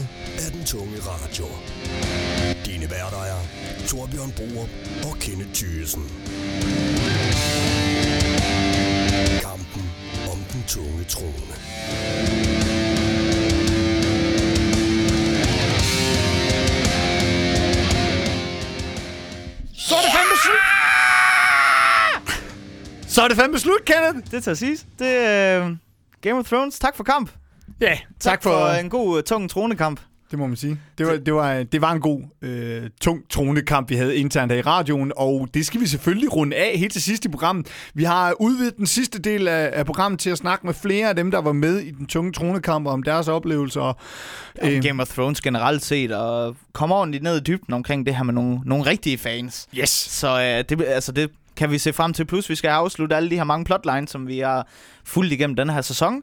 programmet er den tunge radio. Dine værter er Torbjørn Bruer og Kenneth Thyssen. Kampen om den tunge trone. Så er det fandme slut! Så er det fandme slut, Kenneth! Det tager sidst. Det er uh, Game of Thrones. Tak for kamp. Ja, tak, Tak for en god, uh, tung tronekamp. Det må man sige. Det var, det var, det var en god, øh, tung tronekamp, vi havde internt her i radioen, og det skal vi selvfølgelig runde af helt til sidst i programmet. Vi har udvidet den sidste del af, af programmet til at snakke med flere af dem, der var med i den tunge tronekamp, om deres oplevelser. Om Øh, Game of Thrones generelt set, og komme ordentligt ned i dybden omkring det her med nogle, nogle rigtige fans. yes! Så uh, det, altså, det kan vi se frem til. Plus, vi skal afslutte alle de her mange plotlines, som vi har fulgt igennem den her sæson.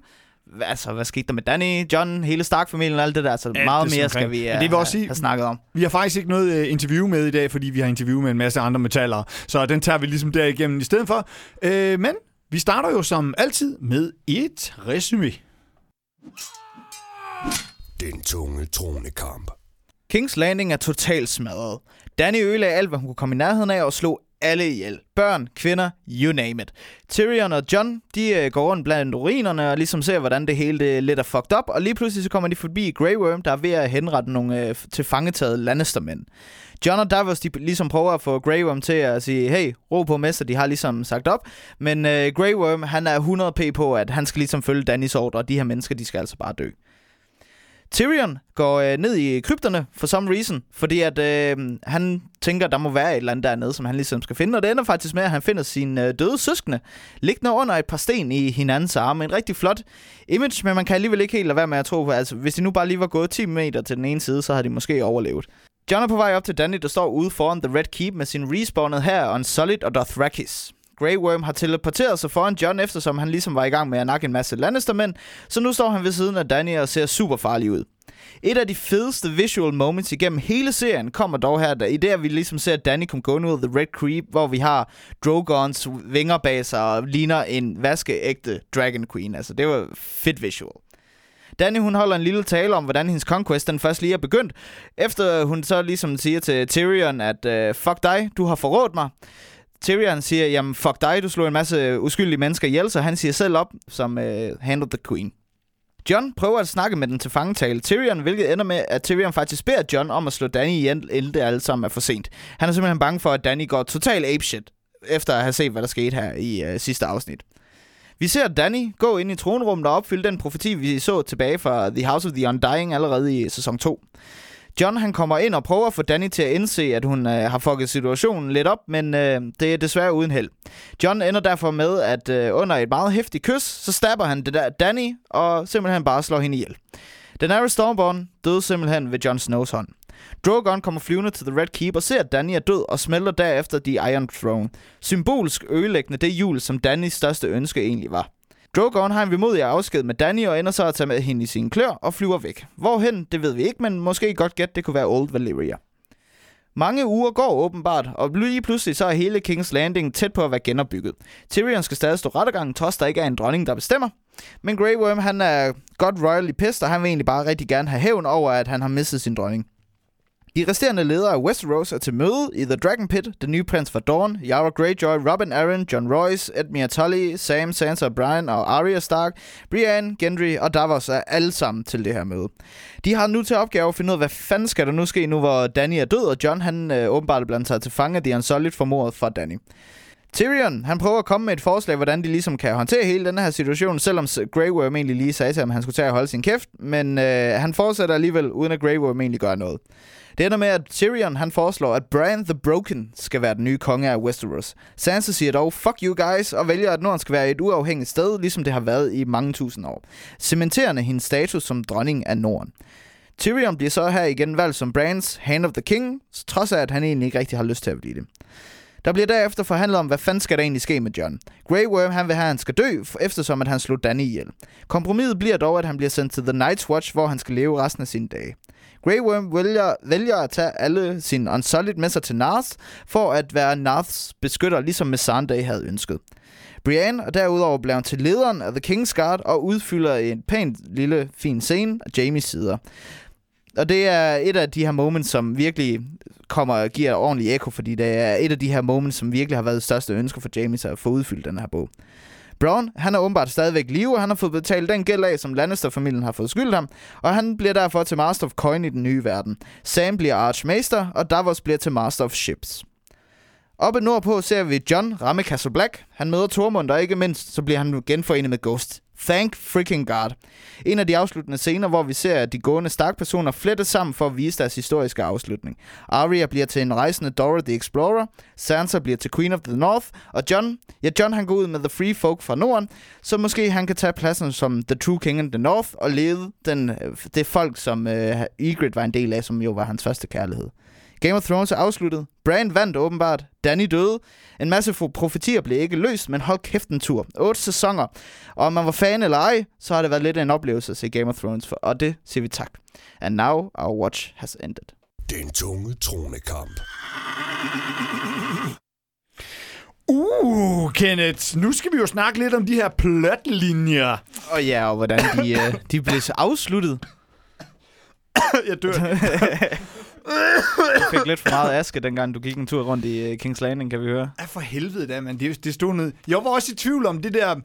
Altså, hvad skete der med Danny, John, hele Stark-familien og alt det der? Altså, Alt meget det mere skal vi uh, det vil også have, sige- have snakket om. Vi har faktisk ikke noget øh, interview med i dag, fordi vi har interview med en masse andre metallere. Så den tager vi ligesom derigennem i stedet for. Øh, men vi starter jo som altid med et resume. Den tunge tronekamp. Kings Landing er totalt smadret. Danny ødelagde alt, hvad hun kunne komme i nærheden af, og slog alle ihjel. Børn, kvinder, you name it. Tyrion og John, de øh, går rundt blandt urinerne og ligesom ser, hvordan det hele det lidt er fucked up, og lige pludselig så kommer de forbi Grey Worm, der er ved at henrette nogle øh, tilfangetaget landestermænd. John og Davos, de ligesom prøver at få Grey Worm til at sige, hey, ro på mester, de har ligesom sagt op. Men øh, Grey Worm, han er 100 p på, at han skal ligesom følge Dannys ordre, og de her mennesker, de skal altså bare dø. Tyrion går øh, ned i krypterne for some reason, fordi at øh, han tænker, der må være et eller andet dernede, som han ligesom skal finde, og det ender faktisk med, at han finder sine øh, døde søskende, liggende under et par sten i hinandens arme. En rigtig flot image, men man kan alligevel ikke helt lade være med at tro på, altså hvis de nu bare lige var gået 10 meter til den ene side, så har de måske overlevet. John er på vej op til Danny, der står ude foran The Red Keep med sin respawnet her on Solid og Dothrakis. Grey Worm har teleporteret sig foran John, eftersom han ligesom var i gang med at nakke en masse Lannister-mænd, så nu står han ved siden af Danny og ser super farlig ud. Et af de fedeste visual moments igennem hele serien kommer dog her, da i det, at vi ligesom ser Danny komme gående ud af The Red Creep, hvor vi har Drogons vinger bag sig og ligner en vaskeægte Dragon Queen. Altså, det var fedt visual. Danny, hun holder en lille tale om, hvordan hendes conquest den først lige er begyndt, efter hun så ligesom siger til Tyrion, at øh, fuck dig, du har forrådt mig. Tyrion siger, jamen fuck dig, du slog en masse uskyldige mennesker ihjel, så han siger selv op som øh, uh, Hand the Queen. John prøver at snakke med den til fangetale Tyrion, hvilket ender med, at Tyrion faktisk beder John om at slå Danny ihjel, inden det alle sammen er for sent. Han er simpelthen bange for, at Danny går total apeshit, efter at have set, hvad der skete her i uh, sidste afsnit. Vi ser Danny gå ind i tronrummet og opfylde den profeti, vi så tilbage fra The House of the Undying allerede i sæson 2. John han kommer ind og prøver at få Danny til at indse, at hun øh, har fucket situationen lidt op, men øh, det er desværre uden held. John ender derfor med, at øh, under et meget hæftigt kys, så stabber han det der Danny og simpelthen bare slår hende ihjel. Daenerys Stormborn døde simpelthen ved Jon Snows hånd. Drogon kommer flyvende til The Red Keep og ser, at Danny er død og smelter derefter The Iron Throne. Symbolsk ødelæggende det jul, som Dannys største ønske egentlig var. Drogon har en vemodig afsked med Danny og ender så at tage med hende i sine klør og flyver væk. Hvorhen, det ved vi ikke, men måske godt gæt, det kunne være Old Valyria. Mange uger går åbenbart, og lige pludselig så er hele King's Landing tæt på at være genopbygget. Tyrion skal stadig stå rettergangen, trods der ikke er en dronning, der bestemmer. Men Grey Worm, han er godt royally pissed, og han vil egentlig bare rigtig gerne have hævn over, at han har mistet sin dronning. De resterende ledere af Westeros er til møde i The Dragon Pit, den nye prins for Dawn, Yara Greyjoy, Robin Arryn, John Royce, Edmure Tully, Sam, Sansa, Brian og Arya Stark, Brienne, Gendry og Davos er alle sammen til det her møde. De har nu til opgave at finde ud af, hvad fanden skal der nu ske nu, hvor Danny er død, og John han øh, åbenbart blandt sig til fange de er en for mordet for Danny. Tyrion, han prøver at komme med et forslag, hvordan de ligesom kan håndtere hele den her situation, selvom Grey Worm egentlig lige sagde til ham, at han skulle tage og holde sin kæft, men øh, han fortsætter alligevel, uden at Grey Worm egentlig gør noget. Det ender med, at Tyrion han foreslår, at Bran the Broken skal være den nye konge af Westeros. Sansa siger dog, fuck you guys, og vælger, at Norden skal være et uafhængigt sted, ligesom det har været i mange tusind år. Cementerende hendes status som dronning af Norden. Tyrion bliver så her igen valgt som Brans Hand of the King, trods af, at han egentlig ikke rigtig har lyst til at blive det. Der bliver derefter forhandlet om, hvad fanden skal der egentlig ske med John. Grey Worm han vil have, at han skal dø, eftersom at han slog Danny ihjel. Kompromiset bliver dog, at han bliver sendt til The Night's Watch, hvor han skal leve resten af sine dage. Grey Worm vælger, vælger at tage alle sine Unsullied med sig til Narth, for at være Narths beskytter, ligesom Missandei havde ønsket. Brienne er derudover blevet til lederen af The King's Guard og udfylder en pænt lille fin scene af Jamies sider. og det er et af de her moments, som virkelig kommer og giver ordentlig ekko, fordi det er et af de her moments, som virkelig har været det største ønske for Jamie at få udfyldt den her bog. Brown, han er åbenbart stadigvæk live, og han har fået betalt den gæld af, som Lannister-familien har fået skyldt ham, og han bliver derfor til Master of Coin i den nye verden. Sam bliver Archmaester, og Davos bliver til Master of Ships. Oppe nordpå ser vi John ramme Castle Black. Han møder Tormund, og ikke mindst, så bliver han genforenet med Ghost. Thank freaking God. En af de afsluttende scener, hvor vi ser at de gående Stark-personer flettes sammen for at vise deres historiske afslutning. Arya bliver til en rejsende Dora the Explorer, Sansa bliver til Queen of the North, og John, ja John han går ud med The Free Folk fra Norden, så måske han kan tage pladsen som The True King in the North og lede den, øh, det folk, som øh, Ygritte var en del af, som jo var hans første kærlighed. Game of Thrones er afsluttet. Bran vandt åbenbart. Danny døde. En masse profetier blev ikke løst, men hold kæft en tur. 8 sæsoner. Og om man var fan eller ej, så har det været lidt en oplevelse at se Game of Thrones, for, og det siger vi tak. And now our watch has ended. Den tunge tronekamp. Uh, Kenneth, nu skal vi jo snakke lidt om de her plotlinjer. Og ja, og hvordan de, uh, de blev så afsluttet. Jeg dør. Du fik lidt for meget aske, dengang du gik en tur rundt i uh, King's Landing, kan vi høre. Ja, for helvede da, man. Det, det stod ned. Jeg var også i tvivl om det der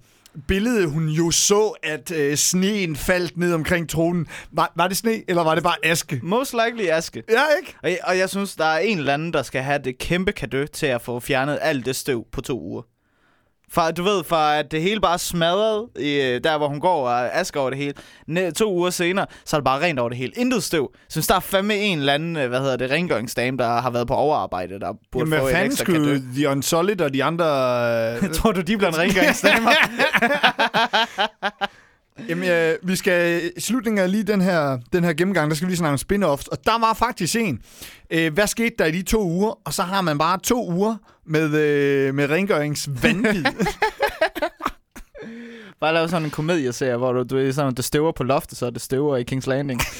billede, hun jo så, at øh, sneen faldt ned omkring tronen. Var, var det sne, eller var det bare aske? Most likely aske. Ja, ikke? Og, og jeg synes, der er en eller anden, der skal have det kæmpe kado til at få fjernet alt det støv på to uger. For, du ved, for at det hele bare smadret, i, øh, der hvor hun går og asker over det hele. Næ- to uger senere, så er det bare rent over det hele. Intet støv. Så synes, der er fandme en eller anden, øh, hvad hedder det, rengøringsdame, der har været på overarbejde, der burde Jamen, få fanden ekstra skulle kado. The Unsolid og de andre... øh, Tror du, de bliver en rengøringsdamer? Jamen, øh, vi skal i slutningen af lige den her, den her gennemgang, der skal vi lige snakke om spin-offs. Og der var faktisk en. Øh, hvad skete der i de to uger? Og så har man bare to uger med, øh, med rengøringsvanvid. bare lave sådan en komedieserie, hvor du, du er sådan, det støver på loftet, så det støver i King's Landing.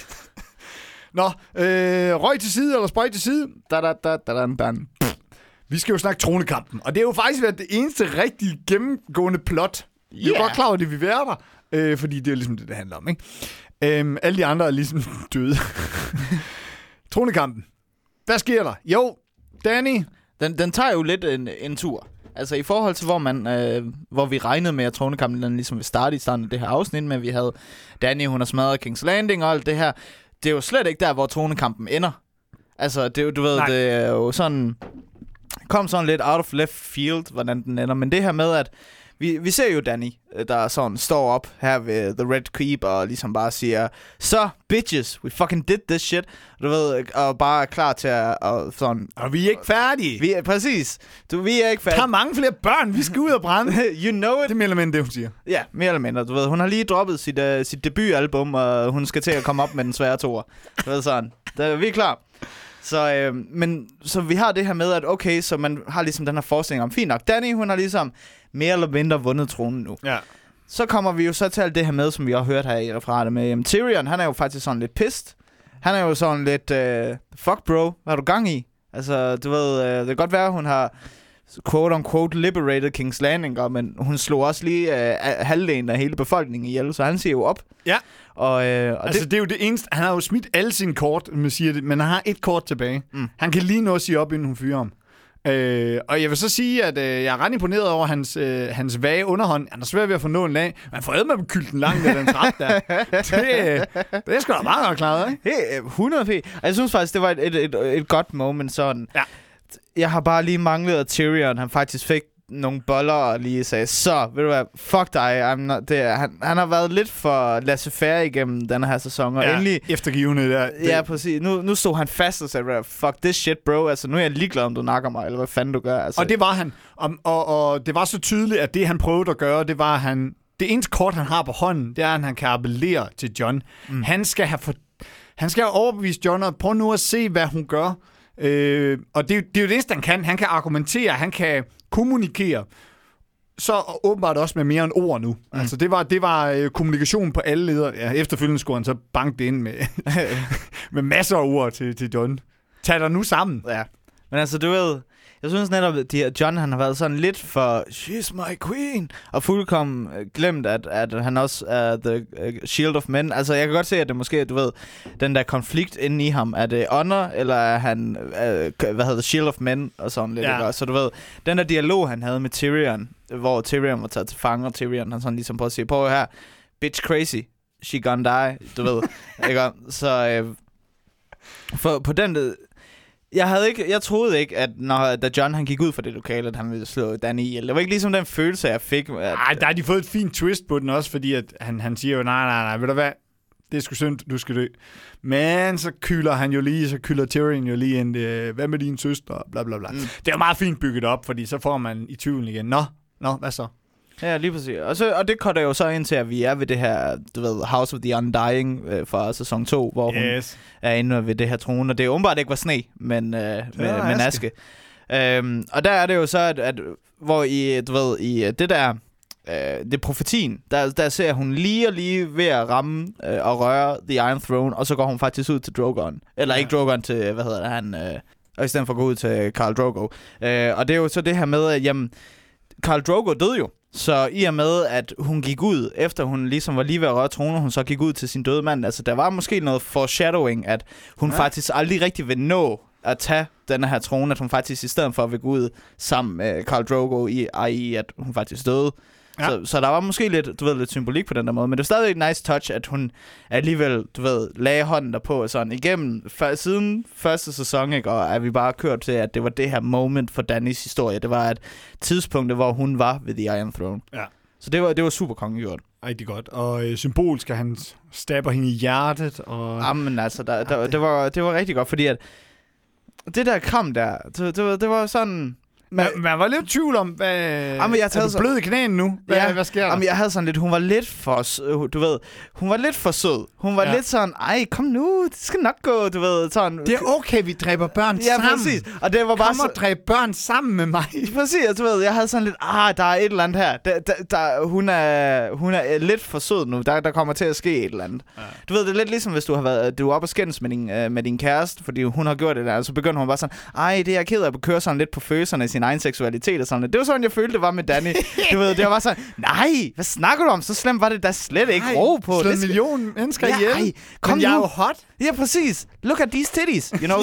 Nå, øh, røg til side eller sprøjt til side. da, da, da, da, da, da. Vi skal jo snakke tronekampen. Og det er jo faktisk været det eneste rigtig gennemgående plot. Yeah. Jeg er godt klar over, at det vi være der. Øh, fordi det er jo ligesom det, det handler om, ikke? Øhm, alle de andre er ligesom døde. tronekampen. Hvad sker der? Jo, Danny. Den, den tager jo lidt en, en tur. Altså i forhold til, hvor, man, øh, hvor vi regnede med, at tronekampen den ligesom vil starte i starten af det her afsnit, men vi havde Danny, hun har smadret King's Landing og alt det her. Det er jo slet ikke der, hvor tronekampen ender. Altså, det, er jo- du ved, Nej. det er jo sådan... Kom sådan lidt out of left field, hvordan den ender. Men det her med, at vi, vi ser jo Danny, øh, der sådan står op her ved The Red Keep og ligesom bare siger, så bitches, we fucking did this shit. Du ved, og bare er klar til at, og sådan, Og vi er ikke færdige. Vi er, præcis. Du, vi er ikke der er færdige. mange flere børn. Vi skal ud og brænde. you know it. Det er mere eller mindre det, hun siger. Ja, mere eller mindre. Du ved, hun har lige droppet sit, uh, sit debutalbum, og hun skal til at komme op med den svære toer. Du ved sådan. Der, vi er klar. Så, øh, men, så vi har det her med, at okay, så man har ligesom den her forestilling om, fint nok, Danny, hun har ligesom mere eller mindre vundet tronen nu. Ja. Så kommer vi jo så til alt det her med, som vi har hørt her i referatet med, jamen, Tyrion, han er jo faktisk sådan lidt pissed. Han er jo sådan lidt, uh, fuck bro, hvad har du gang i? Altså, du ved, uh, det kan godt være, hun har quote unquote liberated King's Landing, men hun slog også lige uh, halvdelen af hele befolkningen ihjel, så han siger jo op. Ja. Og, uh, og Altså, det, det er jo det eneste. Han har jo smidt alle sine kort, man siger det, men han har et kort tilbage. Mm. Han kan lige nå at sige op, inden hun fyrer ham. Øh, og jeg vil så sige, at øh, jeg er ret imponeret over hans, øh, hans vage underhånd. Han er svært ved at få nålen af. Man får med at kylde den langt den trap der. Det, øh, det er sgu da meget godt klaret, ikke? hey, 100 p. Og jeg synes faktisk, det var et, et, et, et godt moment sådan. Ja. Jeg har bare lige manglet, at Tyrion han faktisk fik nogle boller og lige sagde, så, ved du hvad, fuck dig. I'm not, det, er- han, han har været lidt for laissez-faire igennem den her sæson, og ja. endelig... Eftergivende der. Det, Ja, præcis. Nu, nu stod han fast og sagde, fuck this shit, bro. Altså, nu er jeg ligeglad, om du nakker mig, eller hvad fanden du gør. Altså, Og det var han. Og, og, og det var så tydeligt, at det han prøvede at gøre, det var, at han... Det eneste kort, han har på hånden, det er, at han kan appellere til John. Mm. Han skal have for, han skal have overbevist John, og prøv nu at se, hvad hun gør. Øh, og det, er jo- det er jo det eneste, han kan. Han kan argumentere, han kan kommunikere. Så åbenbart også med mere end ord nu. Mm. Altså, det var, det var øh, kommunikation på alle ledere. Ja, efterfølgende skulle han så banke det ind med, med masser af ord til, til John. Tag dig nu sammen. Ja. Men altså, du ved, Jeg synes netop, at John han har været sådan lidt for, she's my queen, og fuldkommen øh, glemt, at, at han også er the uh, shield of men. Altså, jeg kan godt se, at det måske, du ved, den der konflikt inde i ham, er det honor, eller er han, uh, hvad hedder det, shield of men, og sådan lidt, Ja. ikke? Så du ved, den der dialog, han havde med Tyrion, hvor Tyrion var taget til fange, og Tyrion, han sådan ligesom på at sige, på her, bitch crazy, she gonna die, du ved, ikke? Så, øh, for på den, øh, jeg havde ikke, jeg troede ikke, at når, da John han gik ud fra det lokale, at han ville slå Danny ihjel. Det var ikke ligesom den følelse, jeg fik. At, Ej, der har de fået et fint twist på den også, fordi at han, han siger jo, nej, nej, nej, ved du hvad, det er sgu synd, du skal dø. Men så kylder han jo lige, så kylder Tyrion jo lige en, øh, hvad med din søster, bla bla bla. Mm. Det er jo meget fint bygget op, fordi så får man i tvivlen igen. Nå, nå, hvad så? Ja, lige præcis. Og, så, og det cutter jo så ind til, at vi er ved det her, du ved, House of the Undying øh, fra sæson 2, hvor hun Yes. er inde ved det her trone. Og det er åbenbart ikke var sne, men, øh, med, men aske. aske. Øhm, og der er det jo så, at, at hvor i, du ved, i øh, det der, øh, det er profetien, der, der ser hun lige og lige ved at ramme øh, og røre The Iron Throne, og så går hun faktisk ud til Drogon. Eller Ja. ikke Drogon til, hvad hedder det, han... Øh, og i stedet for at gå ud til Khal Drogo. Øh, og det er jo så det her med, at jamen, Khal Drogo døde jo. Så i og med, at hun gik ud, efter hun ligesom var lige ved at røre tronen, hun så gik ud til sin døde mand, altså der var måske noget foreshadowing, at hun Ja. faktisk aldrig rigtig vil nå at tage den her trone, at hun faktisk i stedet for vil gå ud sammen med Khal Drogo i, i at hun faktisk døde. Ja. Så, så der var måske lidt, du ved, lidt symbolik på den der måde, men det er stadig et nice touch, at hun alligevel, du ved, lagde hånden derpå sådan igennem, før, siden første sæson, ikke, og at vi bare kørt til, at det var det her moment for Dannys historie. Det var et tidspunkt, hvor hun var ved The Iron Throne. Ja. Så det var, det var super kongegjort. Rigtig godt. Og øh, symbolsk, at han stabber hende i hjertet. Og... Jamen altså, der, der, Ja, det... det- Det, var, det var rigtig godt, fordi at det der kram der, det, det, var, det var sådan... Man, man var lidt i tvivl om, hvad... Jamen, jeg er du så- blød i knæene nu? Hvad, Ja. hvad sker der? Jamen, jeg havde sådan lidt, hun var lidt for, øh, du ved, hun var lidt for sød. Hun var Ja. ja. lidt sådan, ej, kom nu, det skal nok gå, du ved, sådan. det er okay, vi dræber børn Ja, sammen. præcis. Og det var bare Kom så... og dræb børn sammen med mig. Præcis, du ved, jeg havde sådan lidt, ah, der er et eller andet her. Der, der, der, hun, er, hun er lidt for sød nu. Der, der kommer til at ske et eller andet. Ja. Ja. Du ved, det er lidt ligesom, hvis du har været, du er oppe og skændes med din, øh, med din kæreste, fordi hun har gjort det der, og så begynder hun bare sådan, ej, det er jeg ked af at køre sådan lidt på følelserne i sin egen seksualitet og sådan. Det var sådan, jeg følte, det var med Danny. du ved, det var sådan, nej, hvad snakker du om? Så slemt var det da slet ikke. Ro på. Slå Det en million mennesker Ja, ihjel. ej, kom Men jeg er nu. jo hot. Ja, præcis. Look at these titties, you know.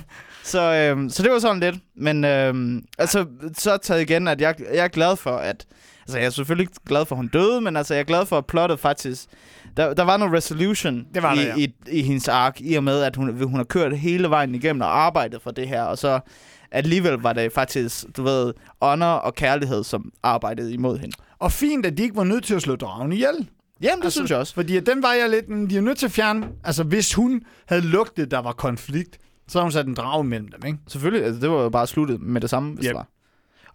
så, øhm, så det var sådan lidt. Men øhm, altså, så taget igen, at jeg, jeg er glad for, at... Altså, jeg er selvfølgelig glad for, at hun døde, men altså, jeg er glad for, at plottet faktisk... Der, der var noget resolution Det var i, der, ja. i, i hendes ark, i og med, at hun, hun har kørt hele vejen igennem og arbejdet for det her, og så alligevel var det faktisk, du ved, honor og kærlighed, som arbejdede imod hende. Og fint, at de ikke var nødt til at slå dragen ihjel. Jamen, det Altså, synes jeg også. Fordi den var jeg lidt... De er nødt til at fjerne... Altså, hvis hun havde lugtet, der var konflikt, så havde hun sat en drage mellem dem, ikke? Selvfølgelig, altså, det var jo bare sluttet med det samme, hvis Yep. det var.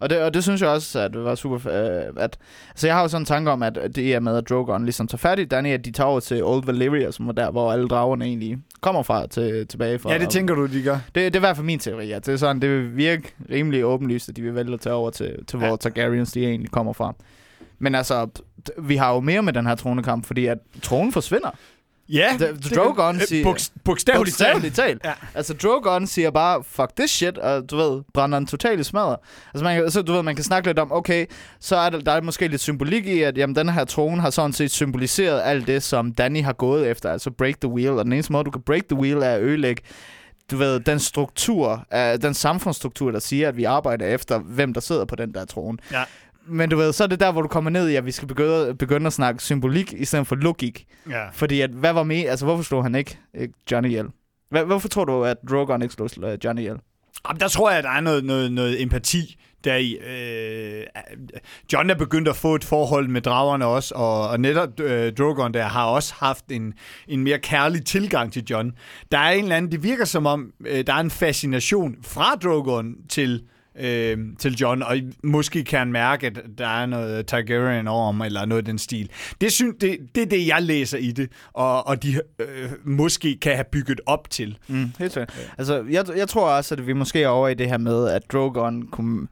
Og det, og det synes jeg også, at det var super... Øh, at, altså, jeg har jo sådan en tanke om, at det er med, at Drogon ligesom tager fat i Danny, at de tager over til Old Valyria, som var der, hvor alle dragerne egentlig kommer fra til, tilbage fra. Ja, det tænker du, de gør. det, det er i hvert fald min teori, at det er sådan, det vil virke rimelig åbenlyst, at de vil vælge at tage over til, til hvor Ja. Targaryens de egentlig kommer fra. Men altså, vi har jo mere med den her tronekamp, fordi at tronen forsvinder. Ja, The- the Drogon øh, siger- buks- Bogstaveligt talt. Bogstaveligt talt. Ja. Altså, Drogon siger bare, fuck this shit, og du ved, brænder en total i smadret. Altså, man, kan- så du ved, man kan snakke lidt om, okay, så er der, der er måske lidt symbolik i, at jamen, den her trone har sådan set symboliseret alt det, som Danny har gået efter, altså break the wheel, og den eneste måde, du kan break the wheel, er at ødelægge du ved, den struktur, uh, den samfundsstruktur, der siger, at vi arbejder efter, hvem der sidder på den der trone. Ja. Men du ved, så er det der, hvor du kommer ned i, at vi skal begynde, begynde at snakke symbolik, i stedet for logik. Ja. Fordi at, hvad var med, altså hvorfor slog han ikke ikke Johnny ihjel? Hvad, hvorfor tror du, at Drogon ikke slog øh, Johnny ihjel? Jamen, der tror jeg, at der er noget, noget, noget empati der i. Øh, John er begyndt at få et forhold med dragerne også, og, og netop øh, Drogon der har også haft en, en mere kærlig tilgang til John. Der er en eller anden, det virker som om, øh, der er en fascination fra Drogon til øh, til John, og måske kan han mærke, at der er noget Targaryen over ham, eller noget i den stil. Det, synes, det, det er det, jeg læser i det, og, og de øh, måske kan have bygget op til. Mm, helt sikkert. Altså, jeg, jeg tror også, at vi måske er over i det her med, at Drogon kunne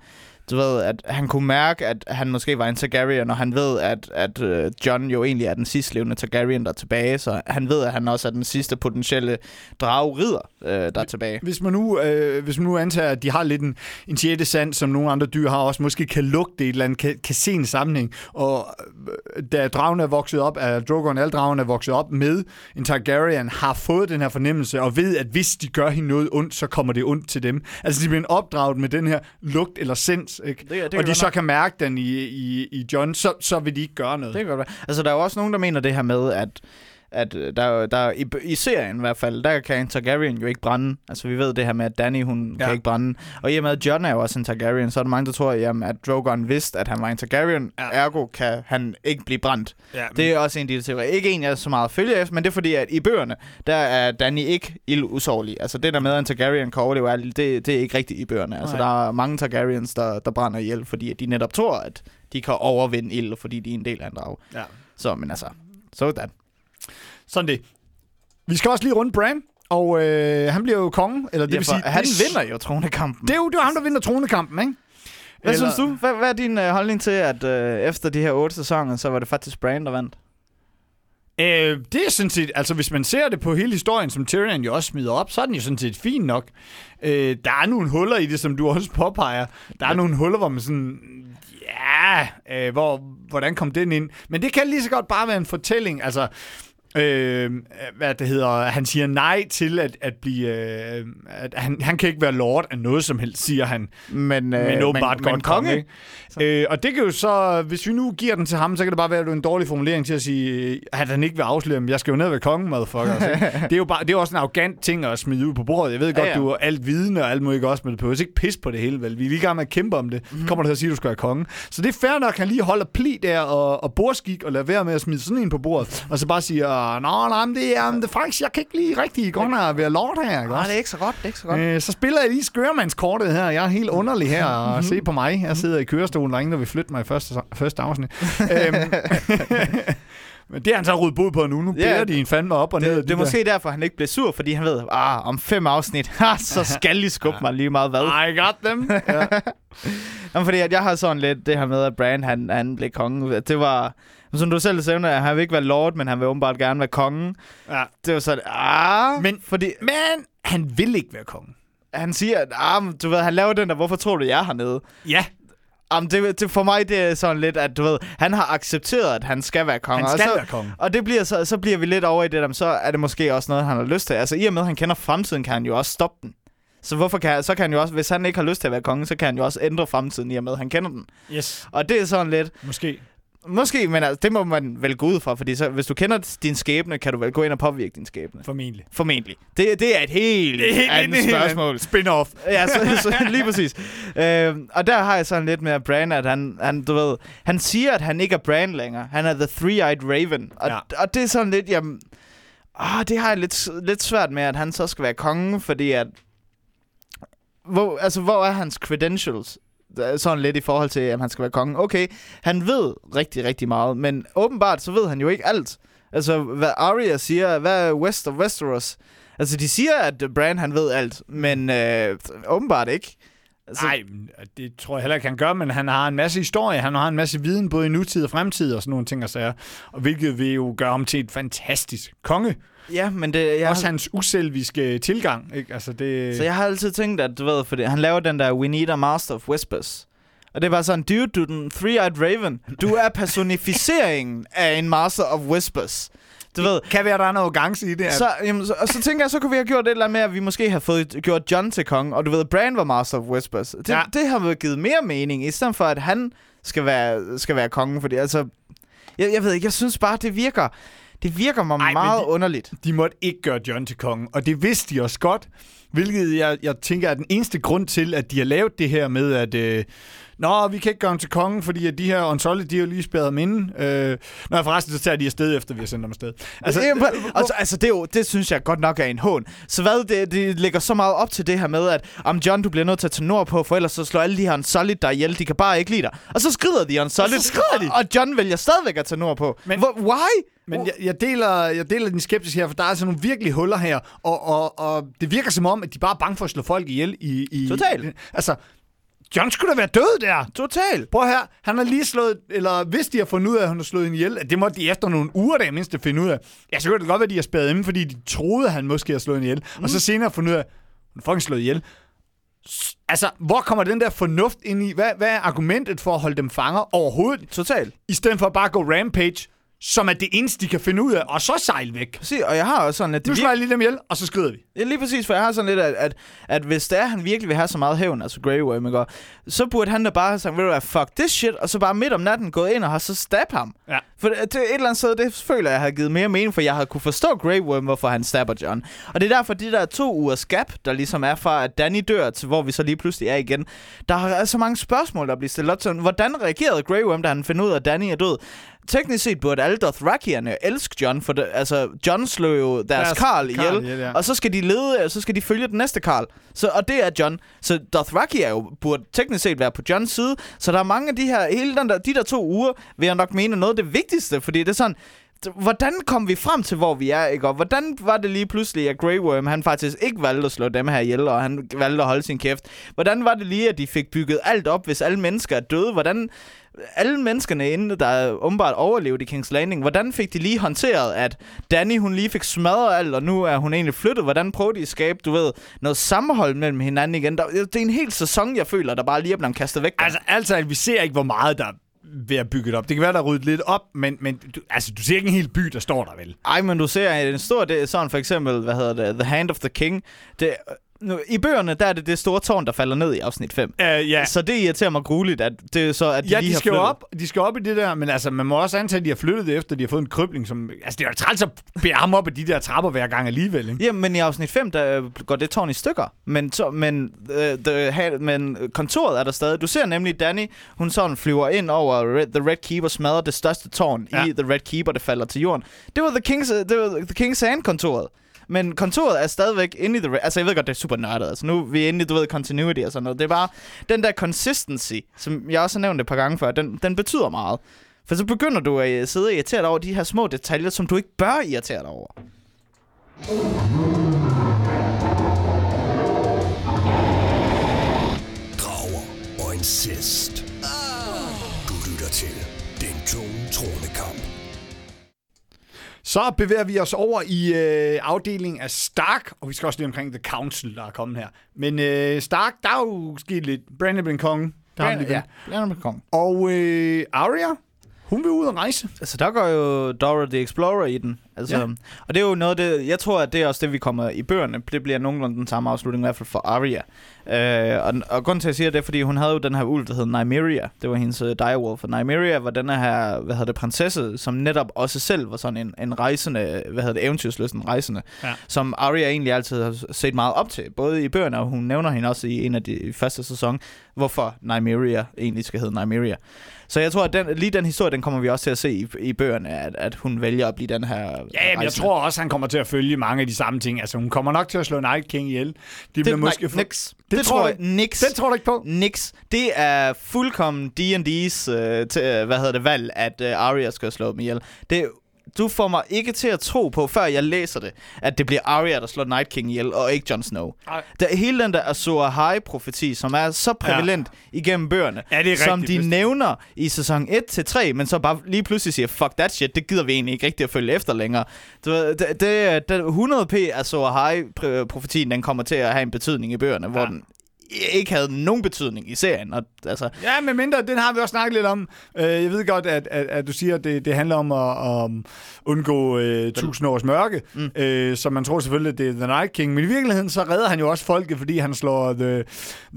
du ved, at han kunne mærke, at han måske var en Targaryen, og han ved, at, at uh, John jo egentlig er den sidste levende Targaryen, der er tilbage, så han ved, at han også er den sidste potentielle dragridder, uh, der er tilbage. Hvis man nu, øh, hvis man nu antager, at de har lidt en, en sjette sand, som nogle andre dyr har også, måske kan lugte et eller andet, kan, kan se en sammenhæng, og øh, da dragen er vokset op, at Drogon, alle dragen er vokset op med en Targaryen, har fået den her fornemmelse, og ved, at hvis de gør hende noget ondt, så kommer det ondt til dem. Altså, de bliver opdraget med den her lugt eller sens, ikke? Det, det og de så nok- kan mærke den i, i, i John, så, så vil de ikke gøre noget. Det kan godt være. Altså, der er jo også nogen, der mener det her med, at at øh, der, er der er, i, i serien i hvert fald, der kan en Targaryen jo ikke brænde. Altså vi ved det her med, at Dany, hun ja. Kan ikke brænde. Og i og med, at Jon er jo også en Targaryen, så er der mange, der tror, jamen, at Drogon vidste, at han var en Targaryen. Ja. Ergo kan han ikke blive brændt. Ja, Det er også en del teorier. Ikke en, jeg så meget følger efter, men det er fordi, at i bøgerne, der er Dany ikke ildusårlig. Altså det der med, at en Targaryen kan overleve, det, det er ikke rigtigt i bøgerne. Altså Nej. der er mange Targaryens, der, der brænder ihjel, fordi de netop tror, at de kan overvinde ild, fordi de er en del af en drage. ja. Så, men altså, sådan. Sådan det. Vi skal også lige runde Bran, og øh, han bliver jo konge, eller det Ja, vil sige... han det, vinder jo tronekampen. Det er jo det er ham, der vinder tronekampen, ikke? Hvad Eller- synes du? Hvad, hvad er din øh, holdning til, at øh, efter de her otte sæsoner, så var det faktisk Bran, der vandt? Øh, det er sådan set, altså hvis man ser det på hele historien, som Tyrion jo også smider op, så er den jo sådan set fin nok. Øh, der er nogle huller i det, som du også påpeger. Der er Ja. nogle huller, hvor man sådan, ja, øh, hvor, hvordan kom den ind? Men det kan lige så godt bare være en fortælling, altså... Øh, hvad det hedder, han siger nej til at, at blive, øh, at han, han kan ikke være lord af noget som helst, siger han. Men, øh, men åbenbart men, godt men konge. Øh, og det kan jo så, hvis vi nu giver den til ham, så kan det bare være at det er en dårlig formulering til at sige, at han ikke vil afsløre, men jeg skal jo ned ved kongen, motherfucker. det er jo bare, det er også en arrogant ting at smide ud på bordet. Jeg ved godt, Ja, ja. du er alt vidende og alt muligt også, men du behøver ikke pisse på det hele, vel? Vi er lige gang med at kæmpe om det. Så kommer du til at sige, at du skal være konge. Så det er fair nok, at han lige holder pli der og, og bordskik og lader være med at smide sådan en på bordet. Og så bare siger, nå, nej, men det er, det er faktisk, jeg kan ikke lige rigtig ned og være lord her, ikke Nej, det er ikke så godt, det er ikke så godt. Øh, så spiller jeg lige skørmandskortet her. Jeg er helt underlig her og se på mig. Jeg sidder i kørestolen, der er ingen, der vil flytte mig i første, første afsnit. øhm, men det er han så rodet bod på nu. Nu Ja, bærer de en fandme op og ned. Det, af det de er måske derfor, han ikke blev sur, fordi han ved, ah, om fem afsnit, ha, så skal I skubbe mig lige meget hvad. Der. I got them. ja. Jamen, fordi at jeg har sådan lidt det her med, at Bran, han, han blev konge. Det var, som du selv sagde, at han vil ikke være lord, men han vil åbenbart gerne være konge. ja. Det var sådan, ah, Men- fordi Men han vil ikke være konge. han siger, at ah, men du ved, han laver den der, hvorfor tror du, jeg er hernede? Ja, Jamen, det, det, for mig det er sådan lidt, at du ved, han har accepteret, at han skal være konge. han og skal så, være konge. Og det bliver så, så bliver vi lidt over i det, men så er det måske også noget, han har lyst til. Altså i og med, at han kender fremtiden, kan han jo også stoppe den. Så hvorfor kan, så kan han jo også, hvis han ikke har lyst til at være konge, så kan han jo også ændre fremtiden i og med, at han kender den. Yes, Og det er sådan lidt, måske. Måske, men altså, det må man vel gå ud fra, fordi så, hvis du kender din skæbne, kan du vel gå ind og påvirke din skæbne. Formentlig. Formentlig. Det, det er et helt, Det er helt andet helt spørgsmål. Spin-off. Ja, så, så, lige præcis. Øhm, og der har jeg sådan lidt med Bran, at han, han, du ved, han siger, at han ikke er Bran længere. Han er The Three-Eyed Raven. Og, Ja. og det er sådan lidt, jamen... Ah, det har jeg lidt, lidt svært med, at han så skal være konge, fordi at... Hvor, altså, hvor er hans credentials? Øh, sådan lidt i forhold til, at han skal være konge. Okay, han ved rigtig, rigtig meget, men åbenbart så ved han jo ikke alt. Altså, hvad Arya siger, hvad er West of Westeros? Altså, de siger, at Bran han ved alt, men øh, åbenbart ikke. Altså, Nej, øh, det tror jeg heller ikke, han gør, men han har en masse historie, han har en masse viden, både i nutid og fremtid og sådan nogle ting og sager, og hvilket vil jo gøre ham til et fantastisk konge. Ja, men det... Jeg. Også har, hans uselviske tilgang, ikke? Altså det... så jeg har altid tænkt, at du ved, fordi han laver den der We Need a Master of Whispers. Og det bare sådan, dude, du den Three-Eyed Raven. Du er personificeringen af en Master of Whispers. Du ved, kan være, der er noget arrogance i det. så, jamen, så, og så tænker jeg, så kunne vi have gjort et eller andet med, at vi måske har fået gjort John til konge, og du ved, Bran var Master of Whispers. Det, Ja. det har vel givet mere mening, i stedet for, at han skal være, skal være konge, fordi altså, jeg, jeg ved ikke, jeg synes bare, det virker, det virker mig Ej, meget de- underligt. De måtte ikke gøre John til konge, og det vidste de også godt. Hvilket jeg, jeg tænker er den eneste grund til, at de har lavet det her med, at... Øh, Nå, vi kan ikke gøre ham til kongen, fordi at de her Unsolid, de har jo lige spærret ham inde. Øh, Nå, forresten, så tager de afsted, efter vi har sendt dem afsted. Altså, det, altså, altså det, jo, det synes jeg godt nok er en hån. Så hvad, det, det lægger så meget op til det her med, at om John, du bliver nødt til at tage nord på, for ellers så slår alle de her Unsolid dig ihjel. De kan bare ikke lide dig. Og så skrider de Unsolid. Og så skrider de. Og, John vælger stadigvæk at tage nord på. Men- Hvor, why? Men jeg, jeg, deler, jeg deler din skepsis her, for der er altså nogle virkelige huller her, og, og, og det virker som om, at de bare er bange for at slå folk ihjel i... i Totalt. Altså, John skulle da være død der. Total. Prøv her, han har lige slået, eller hvis de har fundet ud af, at han har slået en ihjel, det må de efter nogle uger der mindst finde ud af. Ja, så kan det godt være, at de har spærret inden, fordi de troede, at han måske har slået en ihjel. Mm. Og så senere fundet ud af, at han fucking slået ihjel. Altså, hvor kommer den der fornuft ind i? Hvad, hvad er argumentet for at holde dem fanger overhovedet? Total. I stedet for at bare gå rampage, som er det eneste, de kan finde ud af, og så sejle væk. Præcis, og jeg har også sådan, at Nu slår jeg lige dem ihjel, og så skrider vi. Ja, lige præcis, for jeg har sådan lidt, at, at, at hvis er, at han virkelig vil have så meget hævn, altså Grey Worm, ikke? Så burde han da bare have sagt, ved du hvad, fuck this shit, og så bare midt om natten gået ind og har så stab ham. Ja. For det, det, et eller andet sted, det føler jeg har givet mere mening, for jeg har kunne forstå Grey Worm, hvorfor han stabber John. Og det er derfor, de der to ugers gap, der ligesom er fra, at Danny dør, til hvor vi så lige pludselig er igen, der er så mange spørgsmål, der bliver stillet op til, hvordan reagerede Grey Worm, da han finder ud af, at Danny er død? Teknisk set burde alle Dothrakierne elske John, for det, altså, John slog jo deres, Deres Karl ihjel, ihjel, ja. og så skal de lede, så skal de følge den næste Karl. Så, og det er John. Så Dothraki er jo, burde teknisk set være på Johns side. Så der er mange af de her, hele den der, de der to uger, vil jeg nok mene noget af det vigtigste, fordi det er sådan, hvordan kom vi frem til, hvor vi er, ikke? Og hvordan var det lige pludselig, at Grey Worm, han faktisk ikke valgte at slå dem her ihjel, og han valgte at holde sin kæft? Hvordan var det lige, at de fik bygget alt op, hvis alle mennesker er døde? Hvordan, alle menneskerne inde, der åbenbart overlevede i King's Landing, hvordan fik de lige håndteret, at Danny, hun lige fik smadret alt, og nu er hun egentlig flyttet? Hvordan prøvede de at skabe, du ved, noget sammenhold mellem hinanden igen? Der, det er en hel sæson, jeg føler, der bare lige er blevet kastet væk. Altså, altså, vi ser ikke, hvor meget der er ved at bygge det op. Det kan være, der er ryddet lidt op, men, men du, altså, du ser ikke en hel by, der står der vel. Ej, men du ser en stor del, sådan for eksempel, hvad hedder det, The Hand of the King. Det, I bøgerne, der er det det store tårn, der falder ned i afsnit 5. Uh, ja. Så det irriterer mig grueligt, at det så, at de Ja, lige de har skal, jo flyttet. op, de skal op i det der, men altså, man må også antage, at de har flyttet det efter, de har fået en krybling, som... Altså, det er jo træls at bære ham op ad de der trapper hver gang alligevel, ikke? Ja, men i afsnit 5, der øh, går det tårn i stykker. Men, så, men, øh, the, ha- men kontoret er der stadig. Du ser nemlig Danny, hun sådan flyver ind over Red, The Red Keep og smadrer det største tårn Ja. i The Red Keep, og det falder til jorden. Det var The King's, det var The King's Hand-kontoret. Men kontoret er stadigvæk inde i The Altså, jeg ved godt, det er super nørdet. Altså, nu er vi inde i, du ved, continuity og sådan noget. Det er bare den der consistency, som jeg også har nævnt et par gange før, den, den betyder meget. For så begynder du at øh, sidde og irritere dig over de her små detaljer, som du ikke bør irritere dig over. Drager og incest. Du lytter til Den Tunge trone. Så bevæger vi os over i øh, afdelingen af Stark, og vi skal også lige omkring The Council, der er kommet her. Men øh, Stark, der er jo sket lidt. Brandon blev konge. Der vi ja. Brandon. Og øh, Arya, hun vil ud og rejse. Altså, der går jo Dora the Explorer i den. Altså, Ja. Og det er jo noget det, jeg tror, at det er også det, vi kommer i bøgerne. Det bliver nogenlunde den samme afslutning, i hvert fald for Arya. Øh, og, og grunden til, at jeg siger det, er, fordi hun havde jo den her ulv, der hed Nymeria. Det var hendes uh, direwolf. Og Nymeria var den her, hvad hedder det, prinsesse, som netop også selv var sådan en, en rejsende, hvad hedder det, eventyrslysten rejsende. Ja. Som Arya egentlig altid har set meget op til. Både i bøgerne, og hun nævner hende også i en af de første sæson, hvorfor Nymeria egentlig skal hedde Nymeria. Så jeg tror, at den, lige den historie, den kommer vi også til at se i, i bøgerne, at, at hun vælger at blive den her Ja, jamen, jeg tror også, han kommer til at følge mange af de samme ting. Altså, hun kommer nok til at slå Night King ihjel. De det, bliver nej, måske... for- Nix. Det Det, tror jeg- jeg. Nix. Den tror du ikke på? Nix. Det er fuldkommen D&D's, øh, til, øh, hvad hedder det, valg, at øh, Arya skal slå dem ihjel. Det, du får mig ikke til at tro på, før jeg læser det, at det bliver Arya, der slår Night King ihjel, og ikke Jon Snow. Der er hele den der Azor Ahai-profeti, som er så prævalent ja. igennem bøgerne, Ja, det er som de bestemt. nævner i sæson 1-3, men så bare lige pludselig siger, fuck that shit, det gider vi egentlig ikke rigtig at følge efter længere. Du ved, det, det, det 100p Azor Ahai-profetien, den kommer til at have en betydning i bøgerne, ja. hvor den ikke havde nogen betydning i serien. Og, altså, Ja, men mindre, den har vi også snakket lidt om. Øh, jeg ved godt, at, at, at du siger, at det, det handler om at um, undgå øh, tusind års mørke. Mm. Øh, så man tror selvfølgelig, at det er The Night King. Men i virkeligheden, så redder han jo også folket, fordi han slår The,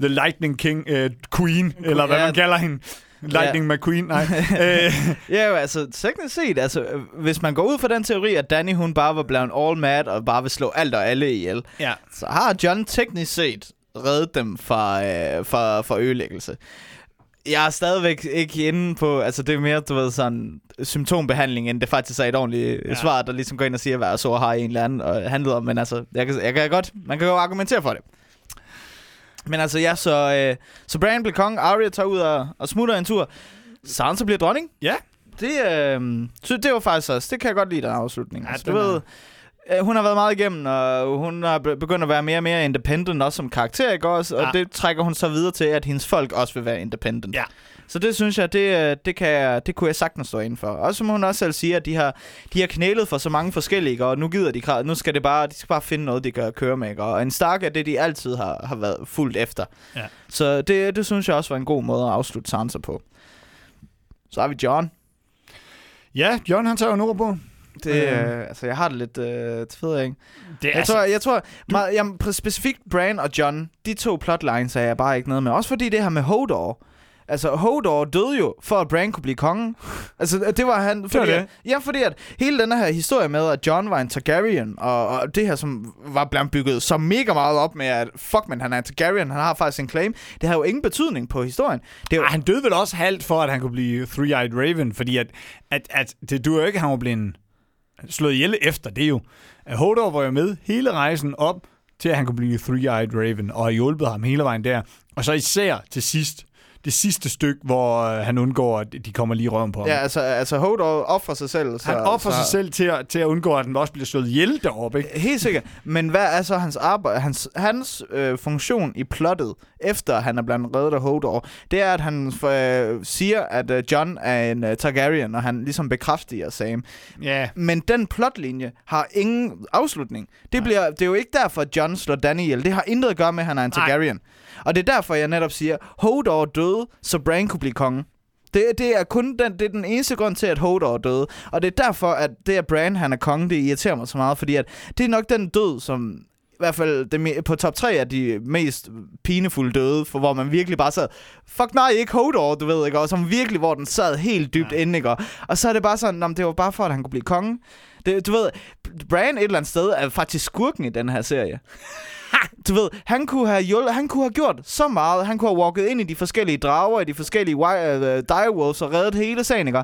the Lightning King øh, Queen, eller hvad ja. man kalder hende. Lightning McQueen, nej. øh, Ja, jo, altså teknisk set, altså, hvis man går ud fra den teori, at Danny hun bare var blevet all mad og bare vil slå alt og alle ihjel, ja. så har John teknisk set reddet dem fra, øh, fra, fra ødelæggelse. Jeg er stadigvæk ikke inde på, altså det er mere, du ved, sådan symptombehandling, end det faktisk er et ordentligt Ja. ja. svar, der ligesom går ind og siger, hvad så har en eller anden og handlet om, men altså, jeg kan, jeg kan godt, man kan jo argumentere for det. Men altså, ja, så, øh, så Bran bliver konge, Arya tager ud og, og smutter en tur, Sansa bliver dronning. Ja. Det, øh, så det var faktisk også, det kan jeg godt lide, den afslutning. Ja, altså, du er- ved, Øh, Hun har været meget igennem, og hun har be- begyndt at være mere og mere independent, også som karakter, ikke også? Og Ja. det trækker hun så videre til, at hendes folk også vil være independent. Ja. Så det synes jeg, det, øh, det, kan jeg, det kunne jeg sagtens stå ind for. Også som hun også selv siger, at de har, de har knælet for så mange forskellige, og nu gider de, nu skal det bare, de skal bare finde noget, de kan køre med. ikke? Og en Stark er det, de altid har, har været fuldt efter. Ja. Så det, det synes jeg også var en god måde at afslutte Sansa på. Så har vi John. Ja, John han tager jo nord på. Det, Øh. øh, altså, jeg har det lidt, øh, det ved jeg ikke. Det Jeg tror, jeg tror meget, jamen, specifikt Bran og John, de to plotlines er jeg bare ikke noget med. Også fordi det her med Hodor. Altså, Hodor døde jo, for at Bran kunne blive konge. altså, det var han... Fordi, det. At, ja, fordi at hele den her historie med, at John var en Targaryen, og, og det her, som var blevet bygget så mega meget op med, at fuck, men han er en Targaryen, han har faktisk en claim, det har jo ingen betydning på historien. Det er jo, Ej, han døde vel også halvt for, at han kunne blive Three-Eyed Raven, fordi at, at, at det du jo ikke, at han var blevet slået ihjel efter. Det jo, at Hodor var jo med hele rejsen op til, at han kunne blive Three-Eyed Raven, og har hjulpet ham hele vejen der. Og så især til sidst, det sidste stykke, hvor øh, han undgår, at de kommer lige røven på ham. ja, altså, altså Hodor offrer sig selv. Så, han offrer så, sig selv til at, til at undgå, at han også bliver slået ihjel deroppe, ikke? Helt sikkert. Men hvad er så hans arbejde, hans, hans øh, funktion i plottet, efter han er blevet reddet af Hodor? Det er, at han øh, siger, at øh, John er en øh, Targaryen, og han ligesom bekræfter Sam. Ja. Men den plotlinje har ingen afslutning. Det, bliver, det er jo ikke derfor, at John slår Danny ihjel. Det har intet at gøre med, at han er en Nej. Og det er derfor, jeg netop siger, Hodor døde, så Bran kunne blive konge. Det, det er kun den, det er den eneste grund til, at Hodor er døde. Og det er derfor, at det, at Bran han er konge, det irriterer mig så meget. Fordi at det er nok den død, som i hvert fald det, på top 3 af de mest pinefulde døde, for hvor man virkelig bare sad, fuck nej, ikke Hodor, du ved, ikke? Og som virkelig, hvor den sad helt dybt Ja. inde, ikke? Og- så er det bare sådan, "Nå, men det var bare for, at han kunne blive konge. Det, du ved, Bran et eller andet sted er faktisk skurken i den her serie. Du ved, han kunne have hjulpet, han kunne have gjort så meget. Han kunne have walket ind i de forskellige drager, i de forskellige uh, direwolves og reddet hele sagen, ikke?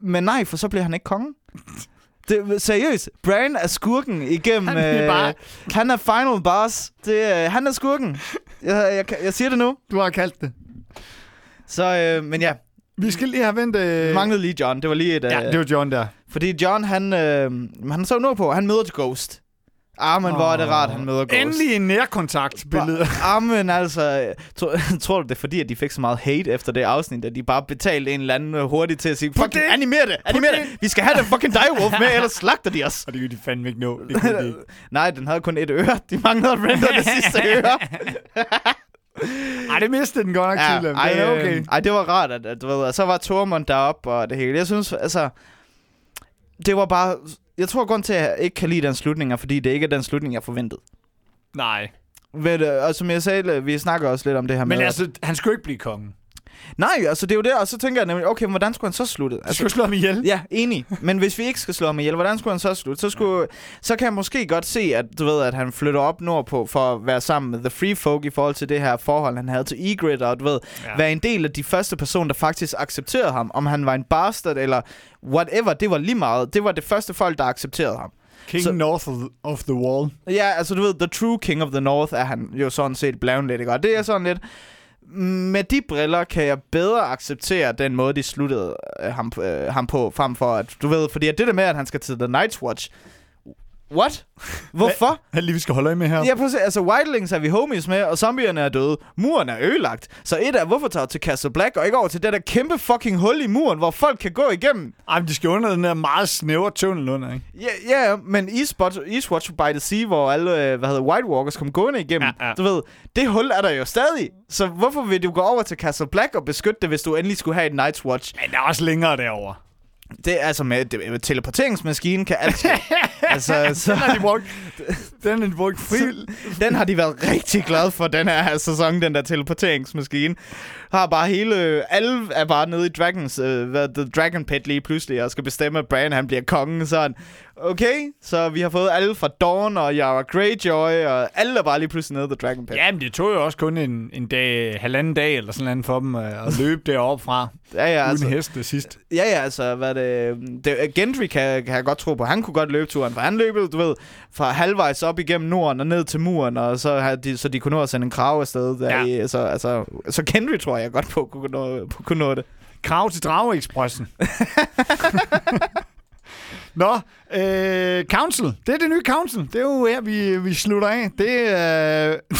Men nej, for så bliver han ikke konge. Det, seriøst, Bran er skurken igennem... Han er øh, bare- han er final boss. Det, øh, han er skurken. Jeg, jeg, jeg siger det nu. Du har kaldt det. Så, øh, men ja, Vi skal lige have ventet... vi manglede lige John. Det var lige et... Øh, Ja, det var John der. Fordi John, han, øh, han så nu på, han møder Ghost. Ah, men oh, hvor er det rart, han møder Ghost. Endelig en nærkontaktbillede. Ah, men altså, tror, tror du det er fordi, at de fik så meget hate efter det afsnit, at de bare betalte en eller anden øh, hurtigt til at sige, fucking det! animer det, animer det, vi skal have den fucking direwolf med, ellers slagter de os. Og det kunne de fandme ikke nå. Det de ikke. Nej, den havde kun et øre. De manglede at render det sidste øre. Ej, det mistede den godt nok ja, tidligere. ej, Det er okay. ej, det var rart, at, at du ved, og så var Tormund deroppe og det hele. Jeg synes, altså, det var bare, jeg tror, grund til, at jeg ikke kan lide den slutning, er, fordi det ikke er den slutning, jeg forventede. Nej. Ved, det, og som jeg sagde, vi snakker også lidt om det her Men med... altså, han skulle ikke blive konge. Nej, altså det er jo det, og så tænker jeg nemlig, okay, men hvordan skulle han så slutte? Altså, skulle slå ham ihjel. Ja, enig. Men hvis vi ikke skal slå ham ihjel, hvordan skulle han så slutte? Så, skulle, så kan jeg måske godt se, at du ved, at han flytter op nordpå for at være sammen med The Free Folk i forhold til det her forhold, han havde til Ygritte, og du ved, ja. være en del af de første personer, der faktisk accepterede ham. Om han var en bastard eller whatever, det var lige meget. Det var det første folk, der accepterede ham. King Så- North of, of the Wall. Ja, altså du ved, The True King of the North er han jo sådan set blevet lidt, ikke? Og det er sådan lidt... Med de briller kan jeg bedre acceptere den måde, de sluttede øh, ham, øh, ham på, frem for at, du ved, fordi at det der med, at han skal til The Night's Watch, what? Hvorfor? Han lige, vi skal holde øje med her. Ja, prøv at se, altså Wildlings er vi homies med, og zombierne er døde. Muren er ødelagt. Så et er, hvorfor tager du til Castle Black, og ikke over til det der kæmpe fucking hul i muren, hvor folk kan gå igennem? Ej, men de skal under den der meget snævre tunnel under, ikke? Ja, ja, men Eastwatch, Eastwatch by the Sea, hvor alle, øh, hvad hedder White Walkers kom gående igennem, Ja, ja. du ved, det hul er der jo stadig. Så hvorfor vil du gå over til Castle Black og beskytte det, hvis du endelig skulle have et Night's Watch? Men der er også længere derovre. Det er altså med, det, med teleporteringsmaskinen kan alt ske. altså, så, Den har de brugt, den har de brugt fri. den har de været rigtig glade for, den her sæson, den der teleporteringsmaskine. Har bare hele, alle er bare nede i Dragons, hvad, The Dragon Pit lige pludselig, og skal bestemme, at Bran han bliver kongen, sådan. Okay, så vi har fået alle fra Dawn og Yara Greyjoy, og alle er bare lige pludselig nede The Dragon Pit. Jamen, det tog jo også kun en, en dag, halvanden dag eller sådan noget for dem øh, at løbe deroppe fra. ja, ja, Uden altså, heste sidst. ja, ja, altså, hvad det, det Gendry kan, kan jeg godt tro på. Han kunne godt løbe turen, for han løb, du ved, fra halvvejs op igennem Norden og ned til muren, og så, de, så de kunne nå at sende en krav afsted. Der Ja. i, så, altså, så Gendry tror jeg godt på kunne nå, kunne nå det. Krav til Drageekspressen. Nå, øh, Council. Det er det nye Council. Det er jo her, vi, vi slutter af. Det er... Øh,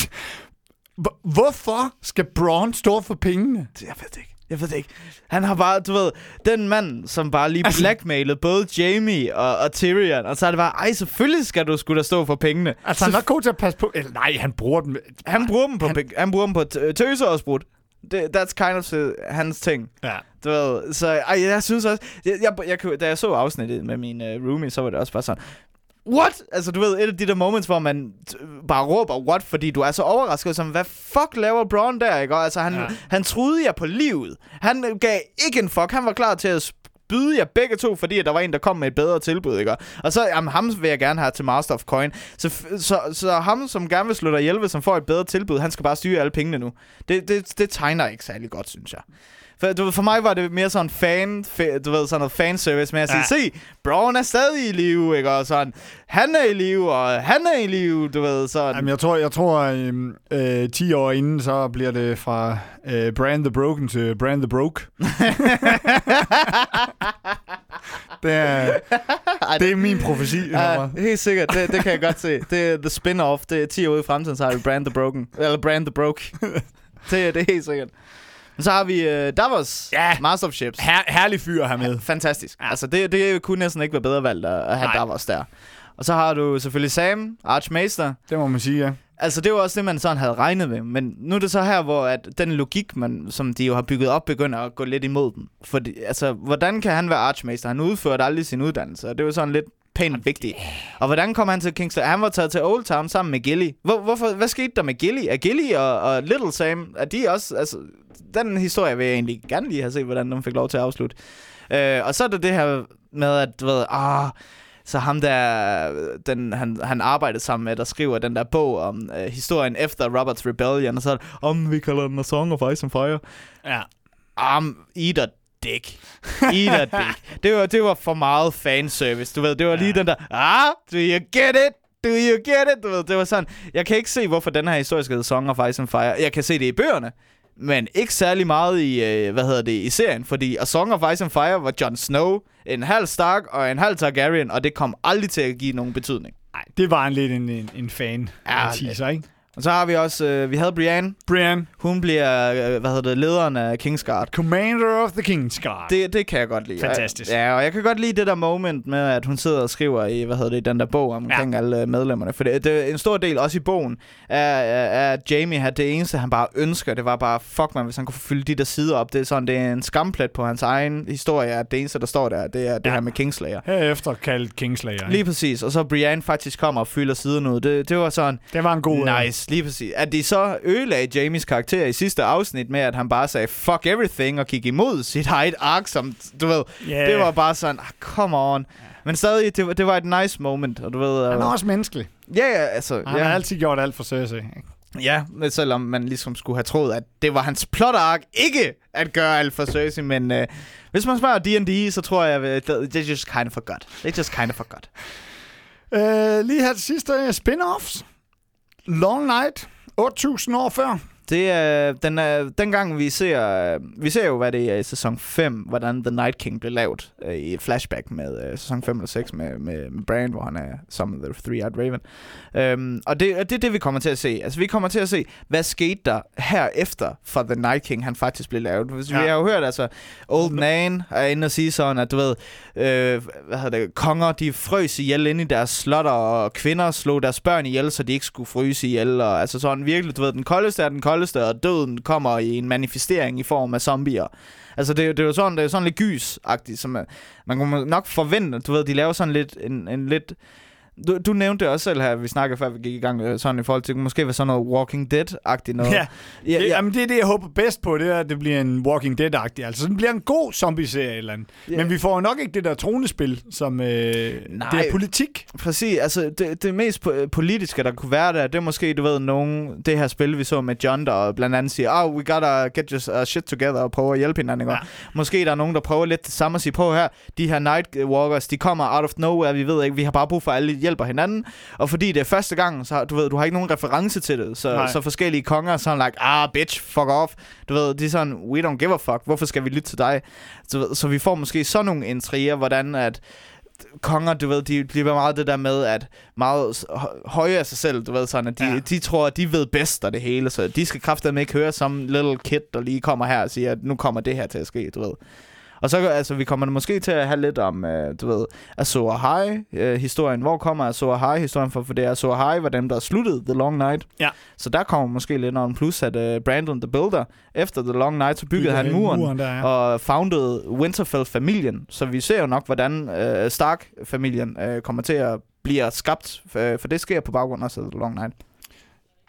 Hvor- Hvorfor skal Braun stå for pengene? Jeg ved det ikke. Jeg ved det ikke. Han har bare, du ved, den mand, som bare lige Altså- blackmailede både Jamie og, og Tyrion. Og så er det bare, ej, selvfølgelig skal du skulle da stå for pengene. Altså, han er god til at passe på... Eller, nej, han bruger dem... Han bruger dem på, Han- han, bruger dem på tøser og sprut. That's kind of uh, hans ting. Ja. Du ved, så ej, jeg synes også... Jeg, jeg, jeg, da jeg så afsnittet med min uh, roomie, så var det også bare sådan... What? Altså, du ved, et af de der moments, hvor man bare råber, what? Fordi du er så overrasket, som, hvad fuck laver Braun der, ikke? Og altså, han, Ja. han troede jer på livet. Han gav ikke en fuck. Han var klar til at byde jer begge to, fordi der var en, der kom med et bedre tilbud, ikke? Og så, jamen, ham vil jeg gerne have til Master of Coin. Så, så, så ham, som gerne vil slå dig ihjel, han får et bedre tilbud, han skal bare styre alle pengene nu. Det, det, det tegner ikke særlig godt, synes jeg. For, du, ved, for mig var det mere sådan fan, fa, du ved, sådan noget fanservice med at sige, Ja. se, Braun er stadig i live, ikke? Og sådan, han er i live, og han er i live, du ved, sådan. Jamen, jeg tror, jeg tror øhm, øh, 10 år inden, så bliver det fra øh, Brand the Broken til Brand the Broke. det, er, det er min profeti. Ja, Ja. helt sikkert. Det, det kan jeg godt se. Det er the spin-off. Det er 10 år ude i fremtiden, så har vi Brand the Broken. Eller Brand the Broke. det, det er helt sikkert. Så har vi uh, Davos. Ja. Master of Ships. Her, herlig fyr her med. Fantastisk. Ja. Altså, det, det kunne næsten ikke være bedre valgt at, at have Nej. Davos der. Og så har du selvfølgelig Sam, Archmaester. Det må man sige, ja. Altså, det var også det, man sådan havde regnet med. Men nu er det så her, hvor at den logik, man, som de jo har bygget op, begynder at gå lidt imod den. Fordi, altså, hvordan kan han være Archmaester? Han udførte aldrig sin uddannelse, og det var sådan lidt pænt vigtigt. Og hvordan kom han til King's Han var taget til Old Town sammen med Gilly. Hvor, hvorfor, hvad skete der med Gilly? Er Gilly og, og Little Sam, er de også... Altså, den historie vil jeg egentlig gerne lige have set, hvordan de fik lov til at afslutte. Øh, og så er det det her med, at du ved, ah, så ham der, den, han, han arbejdede sammen med, der skriver den der bog om øh, historien efter Roberts Rebellion, og så om vi kalder den A Song of Ice and Fire. Ja. Um, eat a dick. Eat a dick. Det var, det var for meget fanservice, du ved. Det var lige den der, ah, do you get it? Do you get it? Du ved, det var sådan, jeg kan ikke se, hvorfor den her hedde Song of Ice and Fire. Jeg kan se det i bøgerne, men ikke særlig meget i, øh, hvad hedder det, i serien, fordi A Song of Ice and Fire var Jon Snow, en halv Stark og en halv Targaryen, og det kom aldrig til at give nogen betydning. Nej, det var en lidt en, en, en fan Ja, teaser, ikke? Og så har vi også, øh, vi havde Brienne, Brian, hun bliver, øh, hvad hedder det, lederen af Kingsguard. Commander of the King's Guard. Det, det kan jeg godt lide. Fantastisk. Ja, og jeg kan godt lide det der moment med, at hun sidder og skriver i, hvad hedder det, den der bog omkring ja. alle øh, medlemmerne. For det, det, er en stor del, også i bogen, er, at Jamie har det eneste, han bare ønsker, det var bare, fuck man, hvis han kunne få fyldt de der sider op. Det er sådan, det er en skamplet på hans egen historie, at det eneste, der står der, det er det Ja. her med Kingslayer. Herefter kaldt Kingslayer. Lige præcis. Og så Brienne faktisk kommer og fylder siden ud. Det, det var sådan, Det var en god... øh, Nice, lige præcis. At de så ødelagde Jamies karakter i sidste afsnit med, at han bare sagde fuck everything og gik imod sit eget ark, som du ved, Yeah. det var bare sådan, ah, come on. Men stadig, det, var- det var et nice moment, og du ved... Han er også menneskelig. ja, ja, altså... Han ja, har altid gjort alt for Cersei. ikke? ja, men selvom man ligesom skulle have troet, at det var hans plot ark, ikke at gøre alt for Cersei, men uh, hvis man spørger D&D, så tror jeg, at they just kind of forgot. They just kind of forgot. Uh, lige her til sidst, uh, spin-offs. Long Night. 8.000 år før. Det er, den er, dengang vi ser, vi ser jo, hvad det er i sæson 5, hvordan The Night King blev lavet øh, i flashback med øh, sæson 5 eller 6 med, med, med Bran, hvor han er som The Three-Eyed Raven. Øhm, og det, det er det, vi kommer til at se. Altså, vi kommer til at se, hvad skete der herefter for The Night King, han faktisk blev lavet. Hvis ja. Vi har jo hørt, altså, Old Nan er inde og sige sådan, at du ved, øh, hvad hedder det, konger, de frøs ihjel inde i deres slotter, og kvinder slog deres børn ihjel, så de ikke skulle fryse ihjel. Og, altså sådan virkelig, du ved, den koldeste er den koldeste, og døden kommer i en manifestering i form af zombier. Altså det, det er jo sådan, det er sådan lidt gys-agtigt, som man, man kunne nok forvente, du ved, de laver sådan lidt en, en lidt du, du nævnte det også selv her, vi snakkede før vi gik i gang, øh, sådan i forhold til, måske være sådan noget Walking Dead-agtigt noget. Ja, ja, det, ja. Jamen, det er det, jeg håber bedst på, det er, at det bliver en Walking Dead-agtig. Altså, det bliver en god zombie-serie eller andet. Ja. Men vi får nok ikke det der tronespil, som øh, det er politik. Præcis, altså det, det mest po- politiske, der kunne være der, det er måske, du ved, nogen, det her spil, vi så med John, der blandt andet siger, oh, we gotta get your uh, shit together, og prøve at hjælpe hinanden? Ja. Måske der er nogen, der prøver lidt det samme og siger, prøv her, de her Nightwalkers, de kommer out of nowhere, vi ved ikke, vi har bare brug for, at alle hjælper hinanden, og fordi det er første gang, så du ved, du har ikke nogen reference til det, så, Nej. så forskellige konger, så er like, ah, bitch, fuck off, du ved, de er sådan, we don't give a fuck, hvorfor skal vi lytte til dig? Så, så vi får måske sådan nogle intriger, hvordan at konger, du ved, de bliver meget det der med, at meget høje af sig selv, du ved, sådan, at de, ja. de tror, at de ved bedst af det hele, så de skal kraftedeme ikke høre som little kid, der lige kommer her og siger, at nu kommer det her til at ske, du ved. Og så, altså, vi kommer måske til at have lidt om, øh, du ved, Azor Ahai, øh, historien. Hvor kommer Azor Ahai historien fra? For det er Azor Ahai var dem, der sluttede The Long Night. Ja. Så der kommer måske lidt om plus, at øh, Brandon the Builder, efter The Long Night, så byggede han muren, muren der, ja. og founded Winterfell-familien. Så vi ser jo nok, hvordan øh, Stark-familien øh, kommer til at blive skabt, øh, for det sker på baggrund af The Long Night.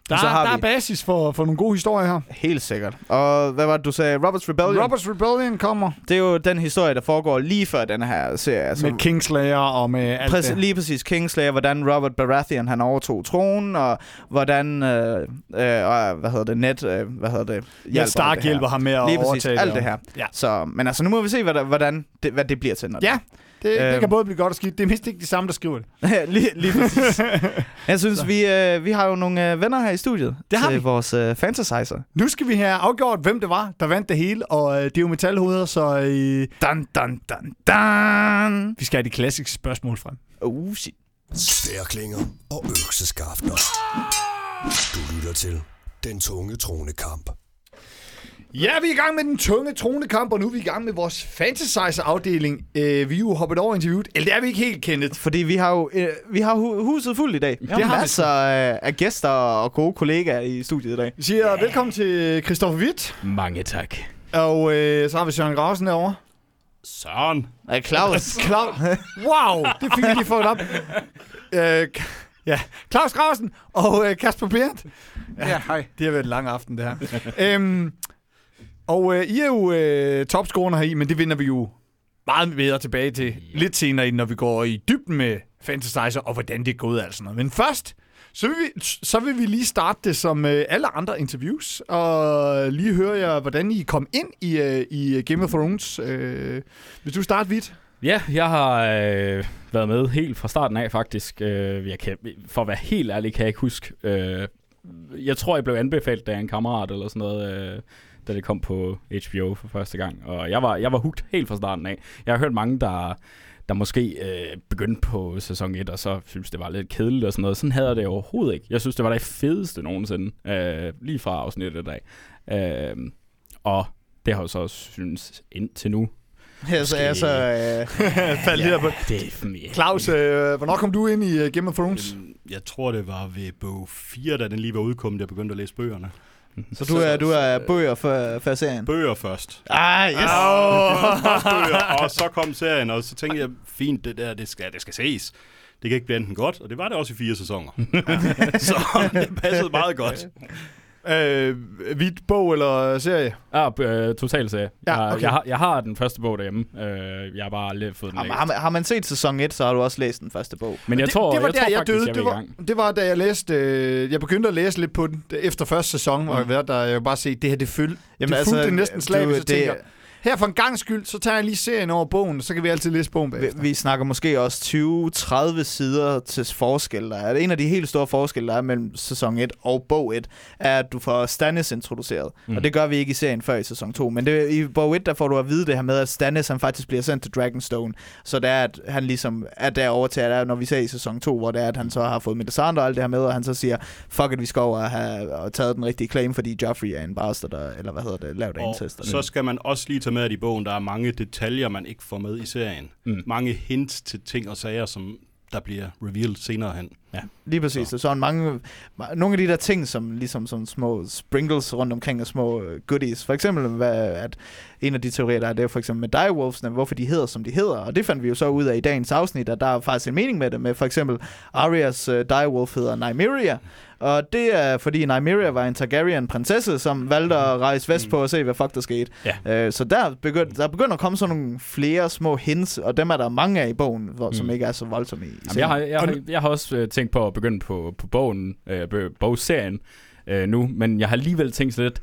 Der, så har der er vi- basis for, for nogle gode historier her. Helt sikkert. Og hvad var det, du sagde? Robert's Rebellion? Robert's Rebellion kommer Det er jo den historie, der foregår lige før den her serie. Altså, med Kingslayer og med alt Præcis, det. lige præcis Kingslayer, hvordan Robert Baratheon han overtog tronen, og hvordan, øh, øh, hvad hedder det, net, øh, hvad hedder det, Ja, Stark det hjælper ham med at Lige præcis, overtage alt det her. Ja. Så, men altså, nu må vi se, hvad, der, hvordan det, hvad det bliver til. Når Ja, det, det Øhm. kan både blive godt og skidt. Det er mindst ikke de samme, der skriver det. det. lige, lige præcis. Jeg synes, vi, øh, vi har jo nogle øh, venner her i studiet Det har til vi. vores øh, fantasizer. Nu skal vi have afgjort, hvem det var, der vandt det hele, og øh, det er jo metalhoveder, så øh, Dun, dun, dun, dun. vi skal have de klassiske spørgsmål frem. Uh, shit. Sværklinger og økseskafter. Du lytter til Den Tunge Tronekamp. Ja, vi er i gang med den tunge tronekamp, og nu er vi i gang med vores Fantasizer-afdeling. Øh, vi er jo hoppet over interviewet. Eller det er vi ikke helt, Kenneth. Fordi vi har jo øh, vi har hu- huset fuldt i dag. Vi har, masser af, af gæster og gode kollegaer i studiet i dag. Vi siger yeah. velkommen til Christoffer Witt, Mange tak. og øh, så har vi Søren Grausen derovre. Søren. Er Claus? Claus. Wow, det fik vi lige fået op. Øh, ja, Claus Grausen og øh, Kasper Berndt. Ja, hej. Det har været en lang aften, det her. øhm, og øh, I er jo øh, topscorerne heri, men det vinder vi jo meget bedre tilbage til lidt senere, når vi går i dybden med Fantasizer og hvordan det er gået altså noget. Men først, så vil vi, så vil vi lige starte det som øh, alle andre interviews, og lige høre jer, hvordan I kom ind i, øh, i Game of Thrones. Øh, hvis du starter vidt. Ja, jeg har øh, været med helt fra starten af, faktisk. Øh, jeg kan, for at være helt ærlig, kan jeg ikke huske. Øh, jeg tror, jeg blev anbefalet af en kammerat eller sådan noget, øh, da det kom på HBO for første gang. Og jeg var, jeg var hugt helt fra starten af. Jeg har hørt mange, der, der måske øh, begyndte på sæson 1, og så synes det var lidt kedeligt og sådan noget. Sådan havde jeg det overhovedet ikke. Jeg synes, det var det fedeste nogensinde, øh, lige fra afsnittet af. Øh, og det har jeg så synes indtil nu. Ja, så er så... Øh, Faldt ja. på. Det er. Claus, øh, hvornår kom du ind i uh, Game of Thrones? Jeg tror, det var ved bog 4, da den lige var udkommet, jeg begyndte at læse bøgerne. Så du er, du er bøger for, for serien? Bøger først. Ah, yes! Bøger, og så kom serien, og så tænkte jeg, fint, det der, det skal, det skal ses. Det kan ikke blive enten godt, og det var det også i fire sæsoner. så det passede meget godt. Øh, hvidt bog eller serie? Ja, øh, total serie. Ja, Jeg- okay. jeg, har, jeg har den første bog derhjemme. Øh, jeg har bare aldrig fået den Har, læst. har, man, har man set sæson 1, så har du også læst den første bog. Men jeg det, tror, det var jeg der, tror jeg faktisk, døde. jeg det, var, det var, da jeg læste... Øh, jeg begyndte at læse lidt på den efter første sæson, mm. og jeg, der jeg bare se, det her, det følte Jamen, det altså, fulgte næsten slavisk, så tænker her for en gang skyld, så tager jeg lige serien over bogen, så kan vi altid læse bogen Vi, bagefter. vi snakker måske også 20-30 sider til forskel. Der er en af de helt store forskelle, der er mellem sæson 1 og bog 1, er, at du får Stannis introduceret. Mm. Og det gør vi ikke i serien før i sæson 2. Men det, i bog 1, der får du at vide det her med, at Stannis han faktisk bliver sendt til Dragonstone. Så det er, at han ligesom er derovre til, at når vi ser i sæson 2, hvor det er, at han så har fået Melisandre og alt det her med, og han så siger, fuck it, vi skal over og have og taget den rigtige claim, fordi Joffrey er en bastard, eller hvad hedder det, lavt af incest. så skal man også lige tage med, at i bogen, der er mange detaljer, man ikke får med i serien. Mm. Mange hints til ting og sager, som der bliver revealed senere hen. Lige præcis. Så. Sådan mange, ma- nogle af de der ting, som ligesom som små sprinkles rundt omkring og små øh, goodies. For eksempel, hvad, at en af de teorier, der er, det er for eksempel med direwolvesne, hvorfor de hedder, som de hedder. Og det fandt vi jo så ud af i dagens afsnit, at der er faktisk en mening med det. Med for eksempel, Arias uh, direwolf hedder Nymeria. Og det er, fordi Nymeria var en Targaryen-prinsesse, som valgte at rejse vest på og se, hvad fuck der skete. Ja. Øh, så der begynder, der begynder at komme sådan nogle flere små hints, og dem er der mange af i bogen, hvor, som Mm. ikke er så voldsomme i, i Jamen, jeg, har, jeg, har, jeg har også øh, tænkt på at begynde på, på bogen, øh, bogserien øh, nu, men jeg har alligevel tænkt lidt,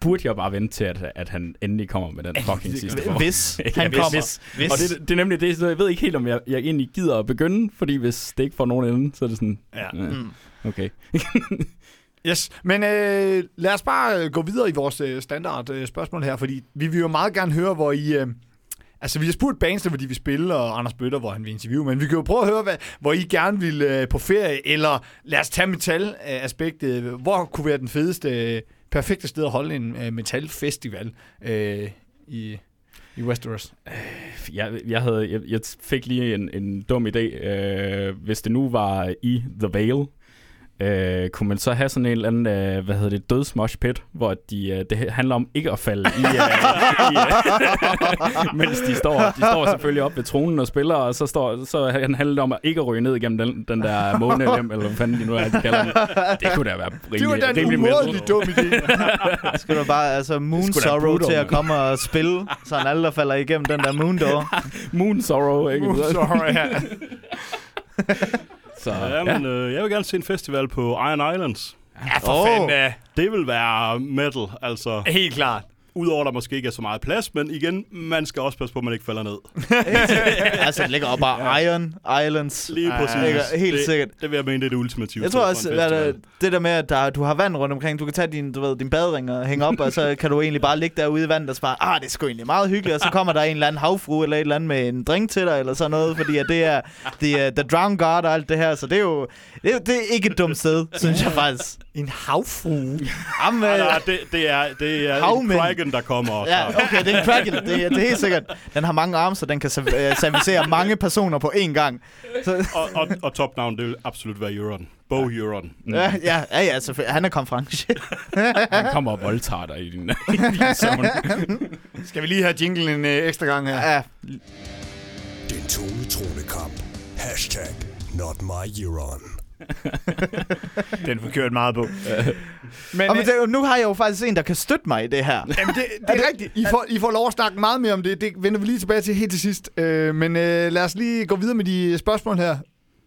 burde jeg bare vente til, at, at han endelig kommer med den fucking sidste bog? Hvis Ja, han hvis- kommer. hvis. Hvis. Og det, det er nemlig det, så jeg ved ikke helt, om jeg, jeg egentlig gider at begynde, fordi hvis det ikke får nogen ende, så er det sådan, Ja. øh, okay. Yes, men øh, lad os bare øh, gå videre i vores øh, standard øh, spørgsmål her, fordi vi vil jo meget gerne høre, hvor I... Øh, Altså, vi har spurgt bands, hvor de vil spille, og Anders Bøtter, hvor han vil interviewe, men vi kan jo prøve at høre, hvad, hvor I gerne vil øh, på ferie, eller lad os tage metal-aspektet. Hvor kunne være den fedeste, øh, perfekte sted at holde en øh, metal-festival øh, i, i Westeros? Øh, jeg, jeg, havde, jeg, jeg fik lige en, en dum idé. Øh, hvis det nu var i The Vale, øh, kunne man så have sådan en eller anden, øh, hvad hedder det, dødsmosh pit, hvor de, øh, det handler om ikke at falde i, øh, i øh, mens de står, de står selvfølgelig op ved tronen og spiller, og så, står, så handler det om at ikke at ryge ned igennem den, den der månelem, eller hvad fanden de nu er, de kalder det. Det kunne da være rimelig, Det var da en umådelig dum idé. Skal du bare, altså Moon Sorrow til at komme og spille, så han aldrig falder igennem den der Moon Door. Moon Sorrow, ikke? Sorry, ja. Så, Ja, men øh, jeg vil gerne se en festival på Iron Islands. Ja, for Åh. oh. fanden. Det vil være metal, altså. Helt klart. Udover at der måske ikke er så meget plads, men igen, man skal også passe på, at man ikke falder ned. altså, det ligger op bare Iron Islands. Lige præcis. Ligger helt det, sikkert. Det vil jeg mene, det er det ultimative. Jeg tror også, festival. det, det der med, at der, du har vand rundt omkring, du kan tage din, du ved, din badring og hænge op, og så kan du egentlig bare ligge derude i vandet og så bare, ah, det er sgu egentlig meget hyggeligt, og så kommer der en eller anden havfru eller et eller andet med en drink til dig, eller sådan noget, fordi at det er, det er The Drown God og alt det her, så det er jo, det er, det er ikke et dumt sted, synes jeg faktisk. En havfrue. Jamen, øh, nej, det, det er, det er en Havmænd. Kraken, der kommer. Ja, okay, det er en Kraken. Det, er- det er helt sikkert. Den har mange arme, så den kan øh, servicere mange personer på én gang. Så, Og, og, og topnavn, det vil absolut være Euron. Bo Euron. ja, ja, ja, ja, selvfølgelig. Han er konference. Han kommer og voldtager dig i din, i din. Skal vi lige have jinglen en øh, ekstra gang her? ja, Den tunge tronekamp. Hashtag not my Euron. Den får kørt meget på. Men, og, øh, men det, nu har jeg jo faktisk en, der kan støtte mig i det her. Jamen, det, det er rigtigt. I får, I får lov at snakke meget mere om det. Det vender vi lige tilbage til helt til sidst. Øh, men øh, lad os lige gå videre med de spørgsmål her.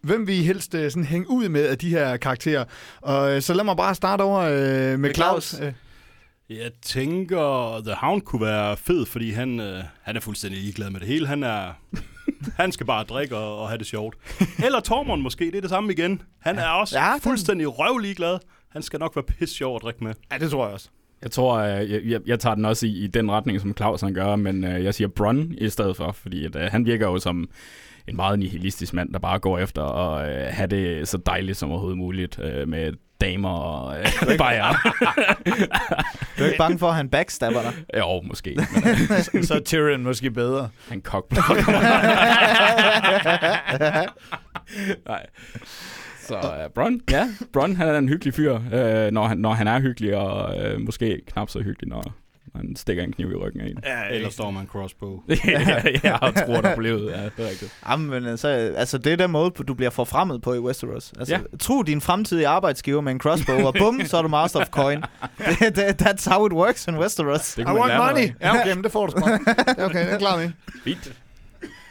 Hvem vil I helst øh, sådan hænge ud med af de her karakterer? Og øh, så lad mig bare starte over øh, med, med Claus. Claus. Jeg tænker, The Hound kunne være fed, fordi han, øh, han er fuldstændig ligeglad med det hele. Han er... Han skal bare drikke og, og have det sjovt. Eller Tormund måske, det er det samme igen. Han er også Ja, den- fuldstændig røvlig glad. Han skal nok være pisse sjov at drikke med. ja, det tror jeg også. Jeg tror, øh, jeg, jeg, jeg tager den også i, i den retning, som Claus han gør, men øh, jeg siger Bronn i stedet for, fordi at, øh, han virker jo som en meget nihilistisk mand, der bare går efter at øh, have det så dejligt som overhovedet muligt øh, med damer og øh, bajer. Du er ikke bange for, at han backstabber dig? jo, måske. Men, øh, Så er Tyrion måske bedre. han kokblokker mig. Nej. Så uh, Bron, ja, Bron, han er en hyggelig fyr, øh, når, han, når han er hyggelig, og øh, måske knap så hyggelig, når, han stikker en kniv i ryggen af en. Ja, Eller står man en crossbow. ja, jeg tror, der på livet. Ja, det er rigtigt. Jamen, men altså, altså, det er den måde, du bliver forfremmet på i Westeros. Altså, Ja. Tro din fremtidige arbejdsgiver med en crossbow, og bum, så er du master of coin. That's how it works in Westeros. Det I man want money. Ja, okay, men det får du sgu. Okay, det er klar med. Fint.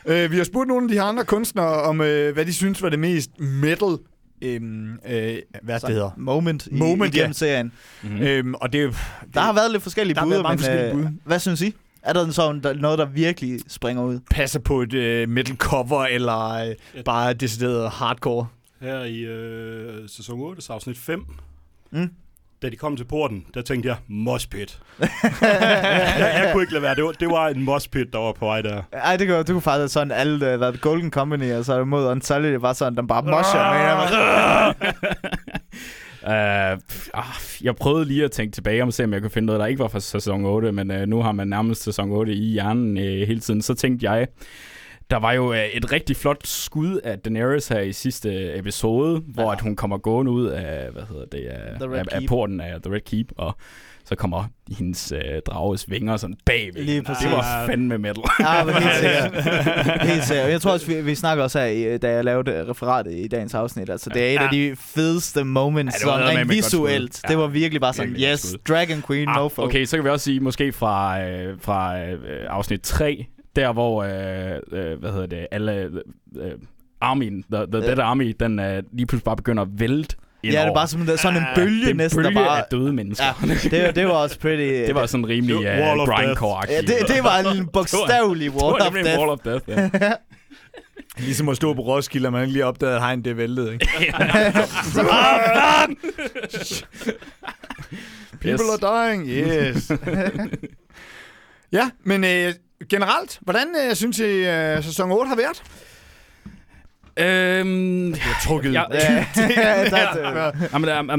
Øh, vi har spurgt nogle af de her andre kunstnere om, øh, hvad de synes var det mest metal, øhm, øh, hvad det hedder. Moment, i, Moment, i ja. serien. Mm-hmm. Øhm, og det, Der har været lidt forskellige bud, men forskellige øh, bud. hvad synes I? Er der sådan noget, der virkelig springer ud? passer på et øh, metal cover, eller øh, bare decideret hardcore. Her i øh, sæson 8, afsnit 5, Mm. Da de kom til porten, der tænkte jeg, moshpit. jeg, jeg kunne ikke lade være. Det var, det var en moshpit, der var på vej der. Ej, det kunne, det kunne faktisk sådan alle, uh, været Golden Company, og så mod Unsullied, det var sådan, den bare mosher. Uh, ah, jeg prøvede lige at tænke tilbage om, se om jeg kunne finde noget, der ikke var fra sæson 8, men uh, nu har man nærmest sæson 8 i hjernen uh, hele tiden. Så tænkte jeg, der var jo uh, et rigtig flot skud af Daenerys her i sidste episode, hvor at hun kommer gående ud af, hvad hedder det, af, af, af porten af The Red Keep, og så kommer hendes uh, drages vinger sådan bagved. Lige præcis. Det var fandme metal. Ja, men helt sikkert. helt sikkert. Jeg tror også, vi, vi snakker også her, da jeg lavede referatet i dagens afsnit. Altså, det er et Ja. af de fedeste moments, Ja, sådan rent visuelt. Det Ja. var virkelig bare sådan, Virkelig yes, skud. Dragon Queen, no Ah, folk. okay, så kan vi også sige, måske fra, øh, fra øh, afsnit 3, der hvor, øh, øh, hvad hedder det, alle, øh, armien, the, the Ja. Dead Army, den øh, lige pludselig bare begynder at vælte Ja, det er bare sådan, sådan en Ah, bølge det er en næsten, bølge der bare... af døde mennesker. Ja, det, det var også pretty... det var sådan rimelig Det uh, of Death. grindcore Ja, det, det var en bogstavelig Det wall var of en death. Wall of Death, ja. Ligesom at stå på Roskilde, og man ikke lige opdagede, at hegn det væltede. Ikke? People Yes. are dying, yes. ja, men øh, generelt, hvordan øh, synes I, øh, sæson 8 har været? Øhm, Jeg har trukket. Jamen,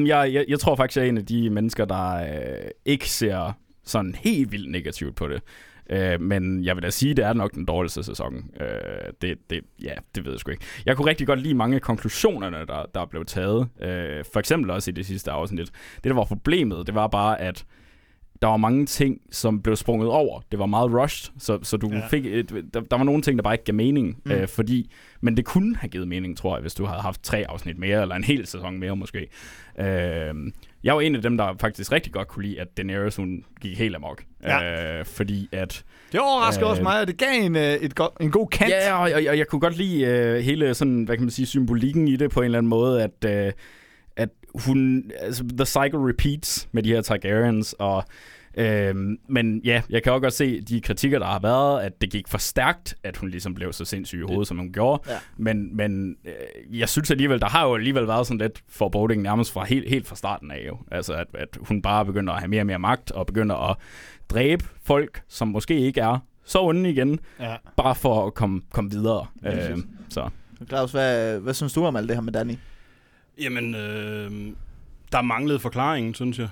jeg, jeg, jeg tror faktisk, jeg er en af de mennesker, der øh, ikke ser sådan helt vildt negativt på det. Øh, men jeg vil da sige, at det er nok den dårligste sæson. Øh, det, det, ja, det ved jeg sgu ikke. Jeg kunne rigtig godt lide mange af konklusionerne, der, der blev taget. Øh, for eksempel også i det sidste afsnit. Det, der var problemet, det var bare, at der var mange ting, som blev sprunget over. Det var meget rushed, så, så du Ja. fik et, der, der var nogle ting, der bare ikke gav mening. Mm. Øh, fordi, men det kunne have givet mening, tror jeg, hvis du havde haft tre afsnit mere, eller en hel sæson mere måske. Øh, jeg var en af dem, der faktisk rigtig godt kunne lide, at Daenerys, hun gik helt amok. Ja. Øh, fordi at... Det overrasker Øh, også mig, og det gav en, øh, et go- en god kant. Ja, og, og, og jeg kunne godt lide øh, hele sådan, hvad kan man sige, symbolikken i det på en eller anden måde, at, øh, at hun, altså, the cycle repeats med de her Targaryens, og Øhm, men ja, jeg kan også godt se de kritikker, der har været, at det gik for stærkt, at hun ligesom blev så sindssyg i hovedet, som hun gjorde. Ja. Men, men øh, jeg synes alligevel, der har jo alligevel været sådan lidt foreboding nærmest fra helt, helt fra starten af jo. Altså, at, at hun bare begynder at have mere og mere magt, og begynder at dræbe folk, som måske ikke er så onde igen, Ja. bare for at komme, komme videre. Ja, Øh, så. Claus, hvad, hvad synes du om alt det her med Danny? Jamen, øh, der manglede forklaringen, synes jeg.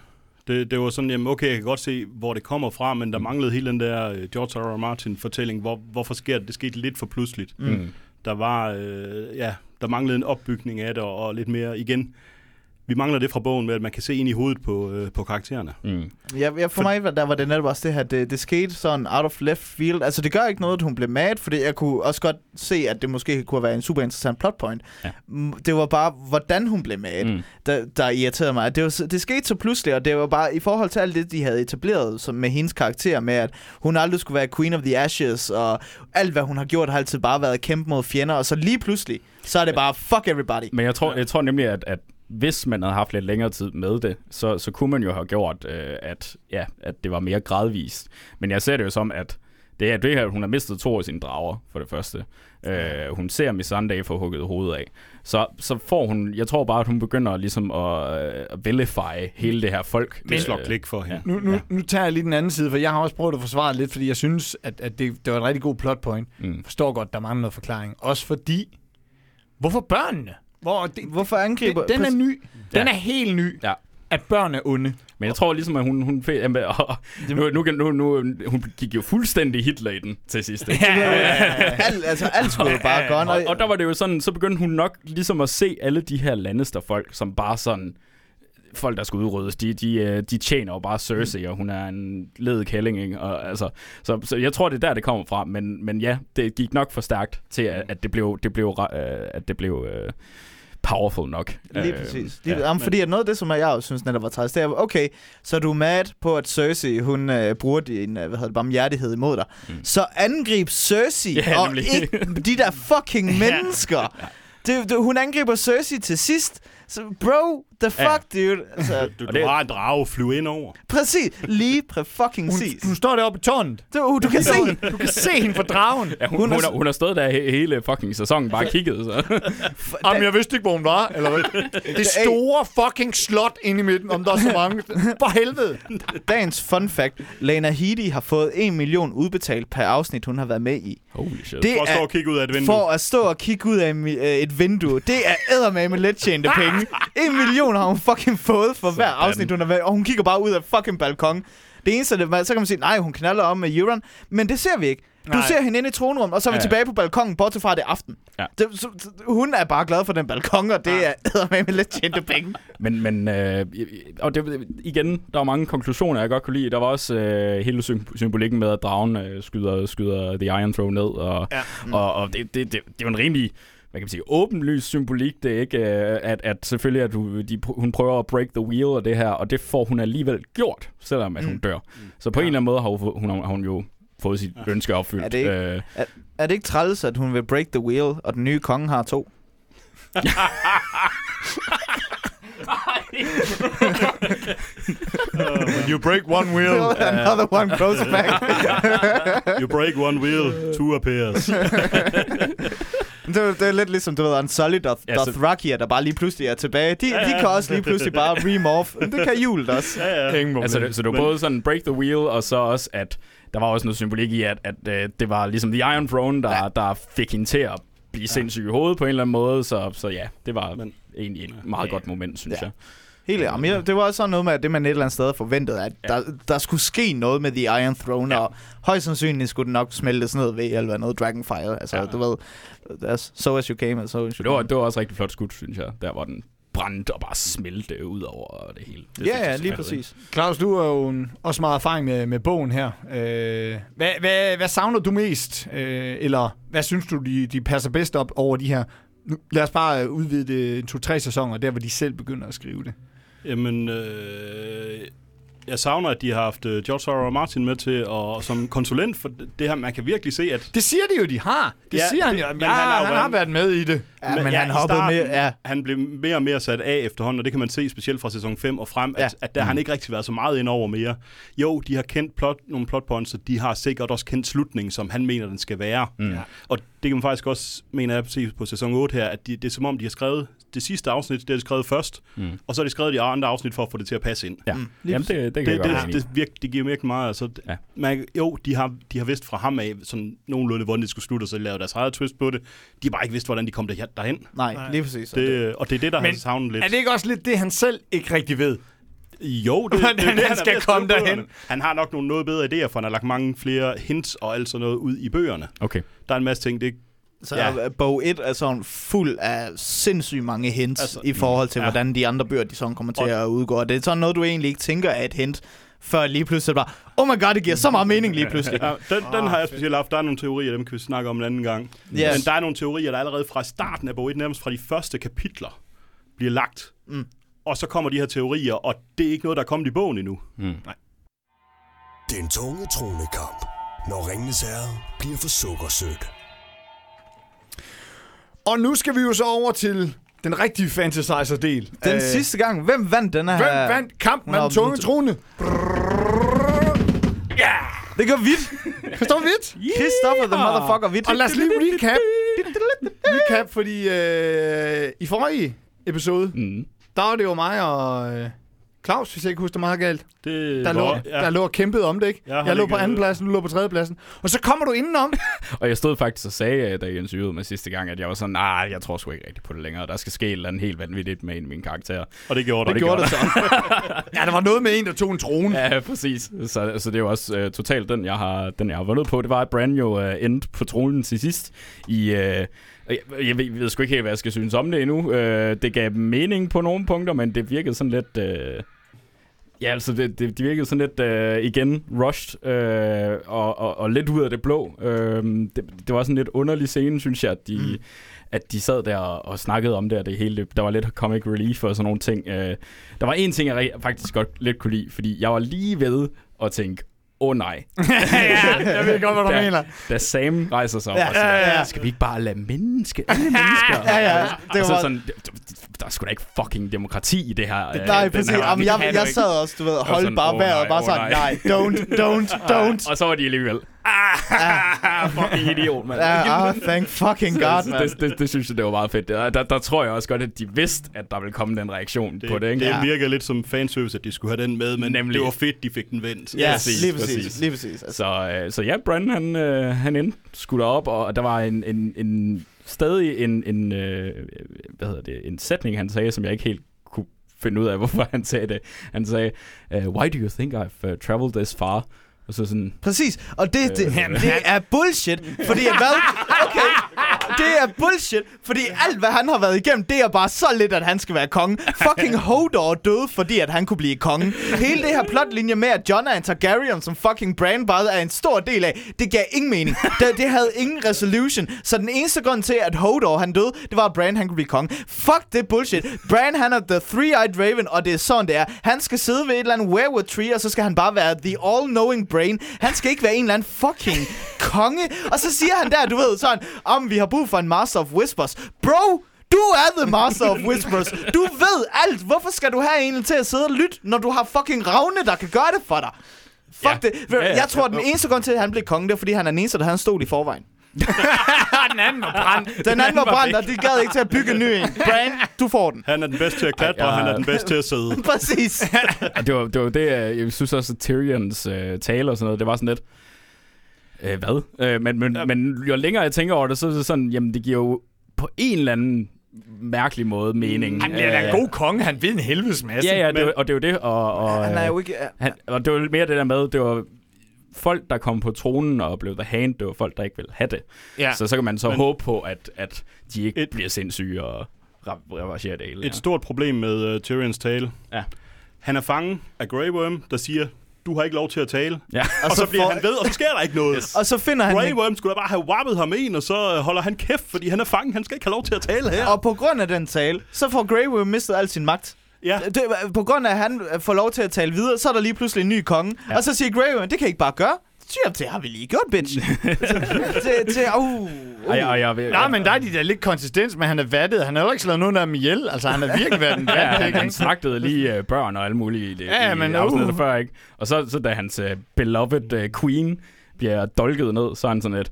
Det, det var sådan, jamen okay, jeg kan godt se, hvor det kommer fra, men der manglede hele den der øh, George R. R. Martin-fortælling. Hvor, hvorfor sker det? Det skete lidt for pludseligt. Mm. Mm. Der var, øh, ja, der manglede en opbygning af det, og, og lidt mere igen. Vi mangler det fra bogen med, at man kan se ind i hovedet på, øh, på karaktererne. Mm. Ja, ja, for, For- mig var- der var det netop også det her, det, det skete sådan out of left field. Altså, det gør ikke noget, at hun blev mad, fordi jeg kunne også godt se, at det måske kunne være en super interessant plotpoint. Ja. Det var bare, hvordan hun blev mad, mm. Der, der irriterede mig. Det, var, det skete så pludselig, og det var bare i forhold til alt det, de havde etableret som med hendes karakter, med at hun aldrig skulle være Queen of the Ashes, og alt, hvad hun har gjort, har altid bare været at kæmpe mod fjender, og så lige pludselig, så er det bare, fuck everybody. Men jeg tror, jeg tror nemlig, at, at hvis man havde haft lidt længere tid med det, så, så kunne man jo have gjort, øh, at, ja, at det var mere gradvist. Men jeg ser det jo som, at det er det her, hun har mistet to af sine drager, for det første. Øh, hun ser Miss Sunday få hugget hovedet af. Så, så får hun, jeg tror bare, at hun begynder ligesom at, øh, at vilify hele det her folk. Det slår Øh, klik for hende. Nu, nu, nu tager jeg lige den anden side, for jeg har også prøvet at forsvare det lidt, fordi jeg synes, at, at det, det var et rigtig god plot point. Mm. Forstår godt, der mangler noget forklaring. Også fordi, hvorfor børnene? Hvor det, Hvorfor angriber... den, den er ny. Den Ja. er helt ny. Ja. At børn er onde. Men jeg tror ligesom, at hun, hun, og, nu, nu, nu, nu, hun gik jo fuldstændig Hitler i den til sidst. ikke? alt, altså, alt skulle jo bare gå. og, og der var det jo sådan, så begyndte hun nok ligesom at se alle de her Lannister-folk, som bare sådan, folk, der skal udryddes, de, de, øh, de tjener jo bare Cersei, og hun er en led kælling, ikke? Og, altså, så, så jeg tror, det er der, det kommer fra, men, men ja, det gik nok for stærkt til, at, at det blev, det blev, øh, at det blev øh, powerful nok. Lige Øh, præcis. Lige, ja. ja, fordi at noget af det, som jeg også synes netop var træls, det er, okay, så er du mad på, at Cersei, hun øh, bruger din, øh, hvad hedder det, barmhjertighed imod dig. Mm. Så angrib Cersei, Ja, og nemlig. ikke de der fucking mennesker. Det, det, hun angriber Cersei til sidst. Så, bro, the fuck, ja. dude. Altså, Du, du det- har en drage flyve ind over. præcis. Lige præ fucking Hun, præcis. hun står deroppe i tårnet. Du, du kan se. Du kan se hende fra dragen. Ja, hun, Hun hun, har, hun har stået der he- hele fucking sæsonen, bare kigget. Så. Jamen, jeg vidste ikke, hvor hun var. Eller hvad? Det store fucking slot inde i midten, om der er så mange. For helvede. Dagens fun fact. Lena Headey har fået 1 million udbetalt per afsnit, hun har været med i. Holy shit. Det For at stå er og kigge ud af et vindue. for at stå og kigge ud af øh, et vindue. Det er eddermame let tjente penge. En million har hun fucking fået for hver afsnit, hun har været, og hun kigger bare ud af fucking balkon. Det eneste, det, var- så kan man sige, nej, hun knaller om med Euron, men det ser vi ikke. Du Nej. ser hende inde i tronrummet, og så er vi Ja. tilbage på balkongen, bortset fra det aften. Ja. Det, så, så, hun er bare glad for den balkon, og det er eddermame let tjente penge. Men, men øh, og det, igen, der var mange konklusioner, jeg godt kunne lide. Der var også øh, hele sym- symbolikken med, at dragen øh, skyder, skyder The Iron Throne ned. Og, Ja. mm. og, og det, det, det, det var en rimelig hvad kan man sige, åbenlys symbolik. Det er ikke, øh, at, at selvfølgelig, at du, de, hun prøver at break the wheel og det her, og det får hun alligevel gjort, selvom at hun Mm. dør. Så på ja. en eller anden måde har hun, hun, har hun jo fået sit ønske opfyldt. Er det ikke- Øh, Er det ikke træls, at hun vil break the wheel, og den nye konge har to? When you break one wheel. Another one goes back. You break one wheel, two appears. Det, er- det er lidt ligesom, du ved, Unsullied og Ja, så- Dothraki, der bare lige pludselig er tilbage. De, de kan også lige pludselig bare remorph. Det kan Julet også. Ja, ja. Ingen. Altså, det, så det var både sådan break the wheel, og så også, at der var også noget symbolik i, at, at øh, det var ligesom The Iron Throne, der, ja. der fik hende til at blive sindssyg i hovedet på en eller anden måde. Så, så ja, det var Men- egentlig et meget godt moment, synes Ja. jeg. Helt ja. men det var også sådan noget med, at det man et eller andet sted forventede, at Ja. der, der skulle ske noget med The Iron Throne, ja. og højst sandsynligt skulle det nok smeltes ned ved eller noget Dragonfire. Altså, ja. Du ved, as, so as you came, and so as you Det var, went. det var også rigtig flot skud, synes jeg. Der var den brændt og bare smelte ud over det hele. Det synes Ja, jeg ja, lige præcis. Claus, du har jo en, også meget erfaring med, med bogen her. Øh, hvad, hvad, hvad savner du mest? Øh, eller hvad synes du, de, de passer bedst op over de her... Nu, lad os bare udvide det to-tre sæsoner, der hvor de selv begynder at skrive det. Jamen, øh, jeg savner, at de har haft øh, George R. R. Martin med til og som konsulent for det her. Man kan virkelig se, at Det siger de jo, de har. Det Ja, siger han jo. men Ja, han han, han har været- med i det. Ja, men ja, han hoppede starten, med, ja. Han blev mere og mere sat af efterhånden, og det kan man se specielt fra sæson 5 og frem, Ja. at, at der har han ikke rigtig været så meget ind over mere. Jo, de har kendt plot, nogle plot points, og de har sikkert også kendt slutningen, som han mener, den skal være. Mm. Og det kan man faktisk også, mener jeg, se på sæson 8 her, at de, det er som om, de har skrevet det sidste afsnit, det har de skrevet først, Mm. og så har de skrevet de andre afsnit for at få det til at passe ind. Ja, Mm, Jamen, det, det kan Det, jeg godt det, det, det, virke, det giver virkelig meget. Altså, Ja. man, jo, de har, de har vidst fra ham af, sådan nogenlunde, hvordan det skulle slutte, og så lavede deres eget twist på det. De har bare ikke vidst, hvordan de kom der- derhen. Nej, Nej. lige præcis. Det, og det er det, der Men har savnet lidt. Er det ikke også lidt det, han selv ikke rigtig ved? Jo, det, Hvordan det, er det, han er skal komme derhen. bøgerne. Han har nok nogle noget bedre idéer, for han har lagt mange flere hints og alt sådan noget ud i bøgerne. Okay. Der er en masse ting, det Så Ja. ja. bog 1 er sådan fuld af sindssygt mange hints Altså, i forhold til, ja. hvordan de andre bøger de sådan kommer til Og- at udgå. Og det er sådan noget, du egentlig ikke tænker er et hint, før lige pludselig bare, oh my god, det giver så meget mening lige pludselig. Ja, den, den har jeg specielt haft. Der er nogle teorier, dem kan vi snakke om en anden gang. Yes. Men der er nogle teorier, der allerede fra starten af bog 1, nærmest fra de første kapitler, bliver lagt. Mm. Og så kommer de her teorier, og det er ikke noget, der er kommet i bogen endnu. Mm. Den tunge tronekamp. Når Ringenes Herre bliver for sukkersødt. Og nu skal vi jo så over til den rigtige fantasizer-del. Den Øh, sidste gang, hvem vandt den her? Hvem vandt kampen med den Nå, tunge trone? Det går vidt. Christoffer Witt. Christopher the motherfucker vidt. Og lad os lige recap. recap, fordi øh, i forrige episode, Mm. der var det jo mig og øh, Claus, hvis jeg ikke husker meget galt. Det Der lå, var- der lå og kæmpede om det, ikke? Jeg Jeg lå på anden pladsen, du lå på tredje pladsen. Og så kommer du indenom. Og jeg stod faktisk og sagde, da jeg interviewede mig sidste gang, at jeg var sådan, nej, jeg tror sgu ikke rigtigt på det længere. Der skal ske et eller andet helt vanvittigt med en af mine karakterer. Og det gjorde Og det. det gjorde det så. Ja, der var noget med en, der tog en trone. Ja, præcis. Så, så det er jo også uh, totalt den, jeg har, den, jeg har vundet på. Det var, at Bran jo uh, endte på tronen til sidst i... Uh, jeg, jeg, ved, jeg ved sgu ikke helt, hvad jeg skal synes om det endnu. Uh, det gav mening på nogle punkter, men det virkede sådan lidt... Uh, ja, altså, det, det, det virkede sådan lidt uh, igen rushed uh, og, og, og lidt ud af det blå. Uh, det, det var sådan lidt underlig scene, synes jeg, at de... Mm at de sad der og, snakkede om det, og det hele, der var lidt comic relief og sådan nogle ting. Øh, der var en ting, jeg faktisk godt lidt kunne lide, fordi jeg var lige ved at tænke, åh oh, nej, ja, jeg ved godt, hvad du Ja. mener. da Sam rejser sig op Ja, og siger, ja, ja. skal vi ikke bare lade menneske, alle mennesker? Ja, ja, det og så var- sådan, der er sgu da ikke fucking demokrati i det her. øh, Nej, præcis. her- Jamen, jeg, jeg ikke. sad også, du ved, holdt bare vejret, nej, bare sådan, nej. nej, don't, don't, don't. Og så var de alligevel, ah, fucking idiot, mand. Ja, ah, thank fucking god, Så man. det, det, det, synes jeg, det var meget fedt. Der, der, der tror jeg også godt, at de vidste, at der ville komme den reaktion Det, på det. Ikke? det Ja. virker lidt som fanservice, at de skulle have den med, men Nemlig. det var fedt, de fik den vendt. Ja, præcis, lige præcis, præcis. lige præcis. Altså, Så, øh, så ja, Brandon, han, øh, han endte skulle op, og der var en, en, en stadig en, en, øh, hvad hedder det, en sætning, han sagde, som jeg ikke helt kunne finde ud af, hvorfor han sagde det. Han sagde, uh, why do you think I've uh, traveled this far? Og så sådan, Præcis, og det, det, Øh. det er bullshit, fordi at hvad? Okay, det er bullshit, fordi alt hvad han har været igennem, det er bare så lidt, at han skal være konge. Fucking Hodor døde, fordi at han kunne blive konge. Hele det her plotlinje med, at Jon er en Targaryen, som fucking Bran bare er en stor del af, det gav ingen mening. Det, det havde ingen resolution. Så den eneste grund til, at Hodor han døde, det var, at Bran han kunne blive konge. Fuck det bullshit. Bran han er the three-eyed raven, og det er sådan, det er. Han skal sidde ved et eller andet werewood tree, og så skal han bare være the all-knowing brain. Han skal ikke være en eller anden fucking konge. Og så siger han der, du ved, sådan, om vi har brug for en Master of Whispers. Bro, du er the Master of Whispers. Du ved alt. Hvorfor skal du have en til at sidde og lytte, når du har fucking Ravne, der kan gøre det for dig? Fuck Ja. det. Ja, ja. Jeg tror, den eneste grund til, at han blev konge, det er, fordi han er den eneste, der havde en stol i forvejen. den anden var brændt. Den anden var brændt, og de gad ikke til at bygge en ny en. Bran, du får den. Han er den bedste til at klatre, jeg- han er den bedste til at sidde. Præcis. Ja, det, var, det var det, jeg synes også, at Tyrions øh, tale og sådan noget, det var sådan lidt... Øh, hvad? Øh, men, men, Ja. men jo længere jeg tænker over det, så er det sådan, jamen det giver jo på en eller anden mærkelig måde mening. Han bliver da en Øh, god konge. Han ved en helvedes masse. Ja, ja, det, Men- og det er jo det, og, og, Han er øh, jo ikke... han, og det var mere det der med, det var folk, der kom på tronen og blev the hand, det var folk, der ikke ville have det. ja. Så så kan man så Men- håbe på, at, at de ikke Et- bliver sindssyge og reverserer det hele. Et stort problem med uh, Tyrions tale. Ja. Han er fanget af Grey Worm, der siger, du har ikke lov til at tale. Ja. Og, og så, så bliver får- han ved, og så sker der ikke noget. Yes. Og så finder han... Grey Worm skulle da bare have wappet ham en, og så holder han kæft, fordi han er fanget. Han skal ikke have lov til at tale her. Og på grund af den tale, så får Grey Worm mistet al sin magt. Ja, Det, på grund af, at han får lov til at tale videre, så er der lige pludselig en ny konge. Ja. Og så siger Grey Worm, det kan I ikke bare gøre. Så siger det har vi lige gjort, bitch. til, til, uh, uh. Ej, ej, jeg, Nej, men der er de der lidt konsistens, men han er vattet. Han har jo ikke slået nogen af dem ihjel. Altså, han har virkelig været en Ja, vat, han, ikke? han slagtede lige uh, børn og alle mulige i det Ja, ja, men, i afsnittet uh. før, ikke? Og så, så da hans uh, beloved uh, queen bliver dolket ned, så er han sådan lidt,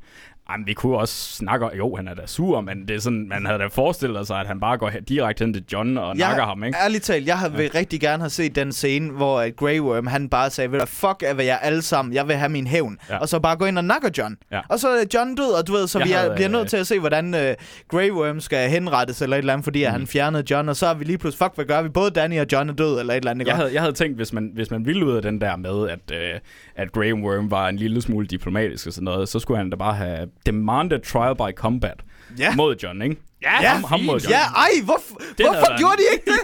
Jamen, vi kunne også snakke... Jo, han er da sur, men det er sådan, man havde da forestillet sig, at han bare går direkte hen til John og Jeg- nakker ham, ikke? Ærligt talt, jeg havde ja. rigtig gerne have set den scene, hvor at Grey Worm, han bare sagde, ved fuck af hvad jeg alle sammen, jeg vil have min hævn. Ja. Og så bare gå ind og nakker John. Ja. Og så er John død, og du ved, så Jeg vi er, havde, bliver nødt øh, til at se, hvordan uh, Grey Worm skal henrettes eller et eller andet, fordi mm. han fjernede John, og så er vi lige pludselig, fuck, hvad gør vi? Både Danny og John er død, eller et eller andet. Jeg havde, jeg havde tænkt, hvis man, hvis man ville ud af den der med, at, øh, at Graham Worm var en lille smule diplomatisk og sådan noget, så skulle han da bare have demanded trial by combat Ja. mod John, ikke? Ja, ham, ham mod John. Ja, ej, hvorfor, Det havde hvorfor gjorde de ikke det?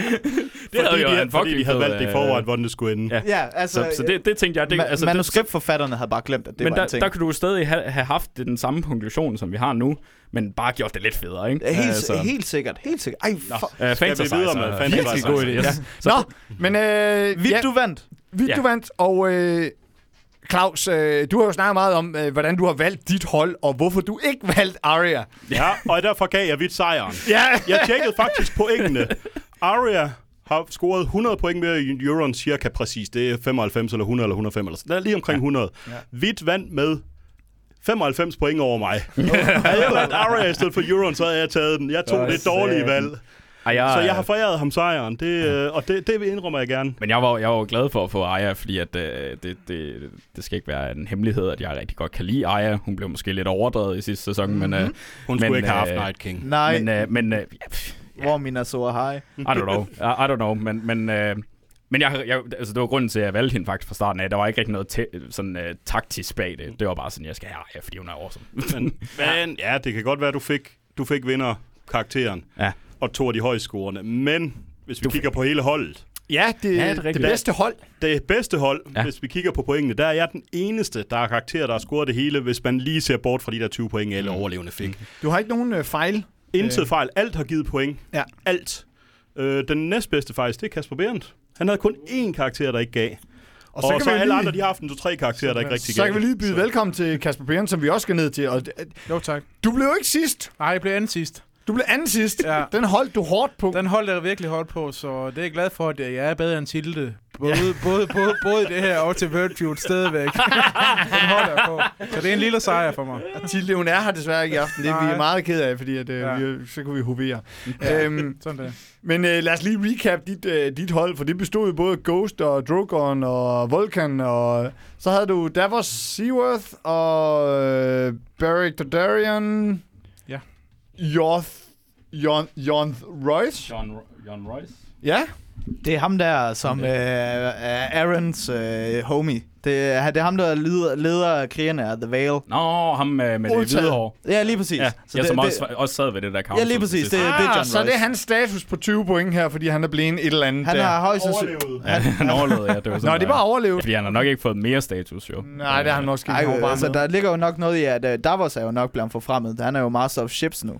det fordi, jo de, en fordi de havde valgt i øh, forvejen, hvordan det skulle ende. ja. Ja, altså, Så, så det, det tænkte jeg, det, ma- altså, det, manuskriptforfatterne havde bare glemt, at det men var der, en ting. der kunne du jo stadig have, have haft den samme konklusion, som vi har nu, men bare gjort det lidt federe, ikke? Helt, Altså, helt sikkert, helt sikkert. Ej, for... øh, Fantasizer, videre med Fantasizer? virkelig god idé, Yes. ja. Nå, men øh, Vidt, ja, du vandt. Vidt, Ja. du vandt, og øh, Claus, øh, du har jo snakket meget om, øh, hvordan du har valgt dit hold, og hvorfor du ikke valgte Arya. Ja, og derfor gav jeg vidt sejren. Ja, Jeg tjekkede faktisk pointene. Arya har scoret 100 point mere i Euron cirka præcis. Det er 95 eller 100 eller 105 eller sådan. Er lige omkring 100. Ja. Vidt vandt med 95 point over mig. Havde jeg valgt Arya i stedet for Euron, så havde jeg taget den. Jeg tog For det dårlige satan. valg. Ej, jeg, Så jeg har foræret ham sejren, det, øh, og det, det indrømmer jeg gerne. Men jeg var, jeg var jo glad for at få Aya, fordi at, øh, det, det, det skal ikke være en hemmelighed, at jeg rigtig godt kan lide Aya. Hun blev måske lidt overdrevet i sidste sæson, mm-hmm. men, øh, Hun skulle Men, ikke have haft øh, Night King. Nej, men, øh, men øh, ja, pff, hvor er min Azor High? I don't know. I, I don't know, men, men, øh, men jeg, jeg, altså, det var grunden til, at jeg valgte hende faktisk fra starten af. Der var ikke rigtig noget te- sådan, øh, taktisk bag det. Det var bare sådan, jeg skal have Aya, fordi hun er awesome. Men, men ja, det kan godt være, at du fik, du fik vinder karakteren Ja. Og to af de højst scorende. Men hvis vi Du- kigger på hele holdet, ja det, Ja, det er det, bedste hold. det bedste hold, ja. Hvis vi kigger på pointene, der er jeg den eneste, der har karakterer, der har scoret det hele, hvis man lige ser bort fra de der 20 point, alle overlevende fik. Du har ikke nogen øh, fejl. Intet Øh. fejl. Alt har givet point. Ja. Alt. Øh, den næstbedste faktisk, det er Kasper Berndt. Han havde kun én karakter, der ikke gav. Og, og så, så vi alle lige- andre, de har haft en to-tre karakterer, der ikke rigtig Så kan vi lige byde velkommen til Kasper Bjørn, som vi også skal ned til. Og, Jo, tak. du blev jo ikke sidst. Nej, jeg blev anden sidst. Du blev anden sidst. Ja. Den holdt du hårdt på. Den holdt jeg virkelig hårdt på, så det er jeg glad for, at jeg er bedre end Tilde. Både, både, både, både i det her og til Virtue stadigvæk. den holder jeg på. Så det er en lille sejr for mig. Tilde, hun er her desværre ikke i aften. Det er vi er meget ked af, fordi at, øh, Ja. vi, så kunne vi hovere. øhm, Sådan det. men øh, lad os lige recap dit, øh, dit hold, for det bestod jo både Ghost og Drogon og Vulcan, og så havde du Davos Seaworth og øh, Beric Dondarrion. Ja. Jorth, Jon, Jon Royce. John, John Royce? Ja. Det er ham der, som øh, er Aarons øh, homie. Det er, det er ham, der leder, leder krigerne af The Vale. Nå, ham med, med det hvide hår. Ja, lige præcis. Ja, så jeg det, som det, også, også sad ved det der council. Ja, lige præcis. sidst. Det- det er ah, John så det er hans status på 20 point her, fordi han er blevet et eller andet han der. har højst sandsynligt... Overlevet. Han overlevede, ja. Det var sådan, Nå, det var overlevet. Fordi han har nok ikke fået mere status, jo. Nej, det har han måske ikke. Altså, der ligger jo nok noget i, at uh, Davos er jo nok blevet forfremmet. Han er jo Master of Ships nu.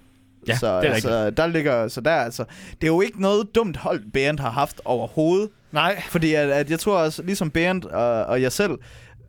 Ja, så, det er altså, der ligger, så der, altså, det er jo ikke noget dumt hold, Bernd har haft overhovedet. Nej. Fordi at, at jeg tror også, ligesom Bernd og, og jeg selv,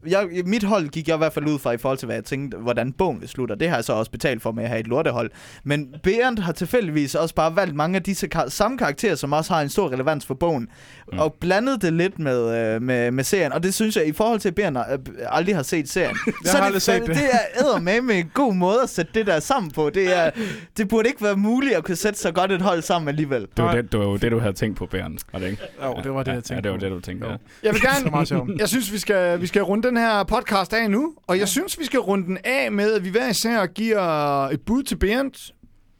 jeg, mit hold gik jeg i hvert fald ud fra i forhold til, hvad jeg tænkte, hvordan bogen slutter. Det har jeg så også betalt for med at have et lortehold. Men Berend har tilfældigvis også bare valgt mange af disse kar- samme karakterer, som også har en stor relevans for bogen, mm. og blandet det lidt med, øh, med, med serien. Og det synes jeg, i forhold til, at Berend øh, aldrig har set serien, så har aldrig det, set det. det. er med med en god måde at sætte det der sammen på. Det, er, det burde ikke være muligt at kunne sætte så godt et hold sammen alligevel. Det var, det, det var jo det, du havde tænkt på, Bernd, var det ikke? Jo, det var det, jeg tænkte Ja, det var på. det, du tænkte, Jo. ja. Jeg vil gerne, jeg synes, vi skal, vi skal runde den her podcast af nu, og jeg synes, vi skal runde den af med, at vi hver især giver et bud til Bernd,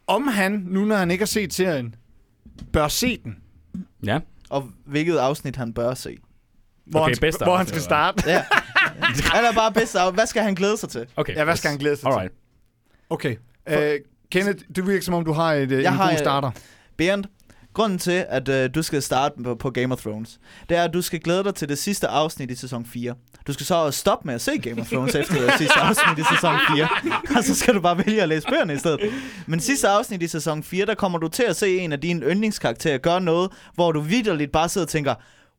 om han, nu når han ikke har set serien, bør se den. Ja, Og hvilket afsnit han bør se. Hvor, Okay, han, skal, bedste hvor han skal starte. Ja. Han er bare bedst af. Hvad skal han glæde sig til? okay. Ja, hvad skal han glæde sig til? Alright. Okay. Uh, Kenneth, det virker som om, du har et, jeg en har, god øh, starter. Bernd, grunden til, at øh, du skal starte på, på Game of Thrones, det er, at du skal glæde dig til det sidste afsnit i sæson 4. Du skal så stoppe med at se Game of Thrones efter det sidste afsnit i sæson 4. Og så skal du bare vælge at læse bøgerne i stedet. Men sidste afsnit i sæson 4, der kommer du til at se en af dine yndlingskarakterer gøre noget, hvor du vidderligt bare sidder og tænker,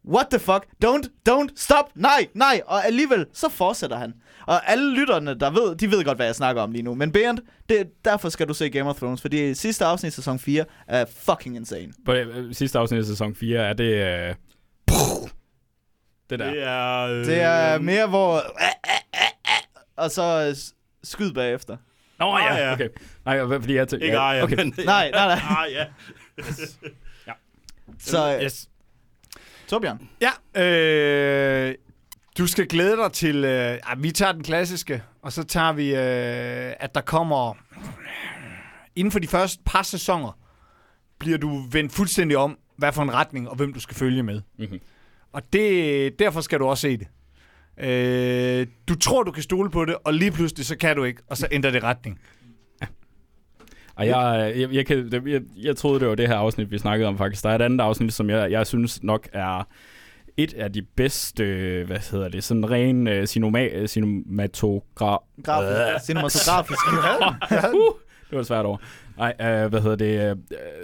What the fuck? Don't, don't, stop, nej, nej. Og alligevel, så fortsætter han. Og alle lytterne, der ved, de ved godt, hvad jeg snakker om lige nu. Men Bernd, det, derfor skal du se Game of Thrones, fordi sidste afsnit i sæson 4 er fucking insane. På øh, sidste afsnit af sæson 4 er det... Øh, det der. Det er... Øh, Det er mere, hvor... Og så øh, s- skyd bagefter. Nå Ah, ja, ja. okay. Nej, hvad- fordi jeg... Ikke ja, okay. men... Nej, nej, nej. Ah, ja. Så, øh, Yes. Torbjørn. Ja, øh, du skal glæde dig til... Øh, ja, vi tager den klassiske, og så tager vi, øh, at der kommer... Inden for de første par sæsoner, bliver du vendt fuldstændig om, hvad for en retning, og hvem du skal følge med. Mhm. Og det, derfor skal du også se det. Øh, du tror, du kan stole på det, og lige pludselig, så kan du ikke, og så ændrer det retning. Og jeg, jeg, jeg, kan, jeg, jeg troede, det var det her afsnit, vi snakkede om faktisk. Der er et andet afsnit, som jeg, jeg synes nok er et af de bedste, øh, hvad hedder det, sådan ren øh, cinema, øh, cinematogra... Grafisk, cinematografisk. uh, det var svært over. Nej, øh, hvad hedder det? Øh,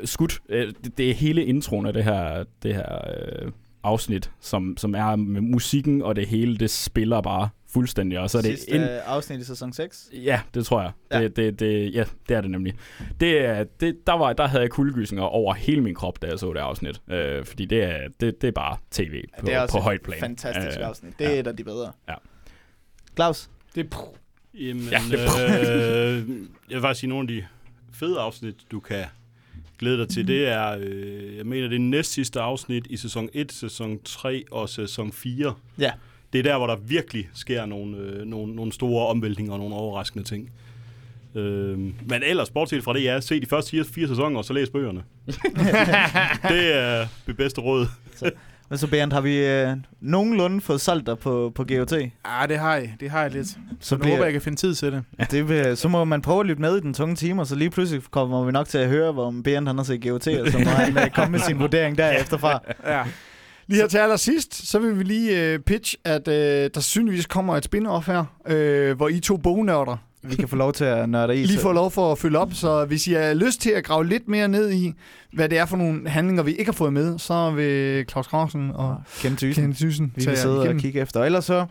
skudt. Øh, det, det er hele introen af det her, det her øh, afsnit, som, som er med musikken, og det hele, det spiller bare fuldstændig. Og så er det Sidste ind, øh, afsnit i sæson 6. Ja, det tror jeg. Ja. Ja. Det, det, det, ja, det er det nemlig. Det, er- det, der, var, der havde jeg kuldegysninger over hele min krop, da jeg så det afsnit. Øh, fordi det er, det, det er bare tv på, det er også på et højt plan. fantastisk Øh, afsnit. Det er ja. et af de bedre. Ja. Claus. Det er Jamen, Ja, ja, det- øh, jeg vil faktisk sige, nogle af de fede afsnit, du kan glæde dig til, det er, øh, jeg mener, det er næst sidste afsnit i sæson 1, sæson 3 og sæson 4. Ja. Det er der, hvor der virkelig sker nogle, øh, nogle, nogle store omvæltninger og nogle overraskende ting. Øh, men ellers, bortset fra det, ja, se de første fire, fire sæsoner, og så læs bøgerne. det er det bedste råd. Men så Bernd, har vi øh, nogenlunde fået solgt dig på, på GOT? Ja, det har jeg. Det har jeg lidt. Så, Så nu bliver- håber jeg, kan finde tid til det. Det vil, så må man prøve at lytte med i den tunge time, og så lige pludselig kommer vi nok til at høre, om Bernd han har set GOT, og så må han øh, komme med sin vurdering derefter fra. Ja. Lige her til allersidst, så vil vi lige øh, pitch, at øh, der synligvis kommer et spin-off her, øh, hvor I to bognørder Vi kan få lov til at nørde i. lige får lov for at følge op. Så hvis I har lyst til at grave lidt mere ned i, hvad det er for nogle handlinger, vi ikke har fået med, så vil Claus Krausen og Kent Thyssen. Kenneth Thyssen Vi vil sidde og igennem. kigge efter. Og ellers så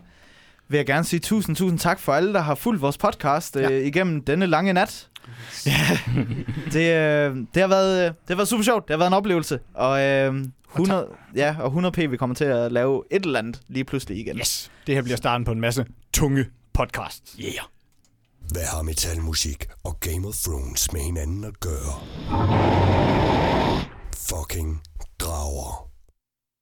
vil jeg gerne sige tusind, tusind tak for alle, der har fulgt vores podcast ja. øh, igennem denne lange nat ja, det, øh, det, har været, øh, det har været super sjovt. Det har været en oplevelse. Og, øh, 100, ja, og 100p, vi kommer til at lave et eller andet lige pludselig igen. Yes, det her bliver starten på en masse tunge podcasts. Yeah. Hvad har metalmusik og Game of Thrones med hinanden at gøre? Fucking drager.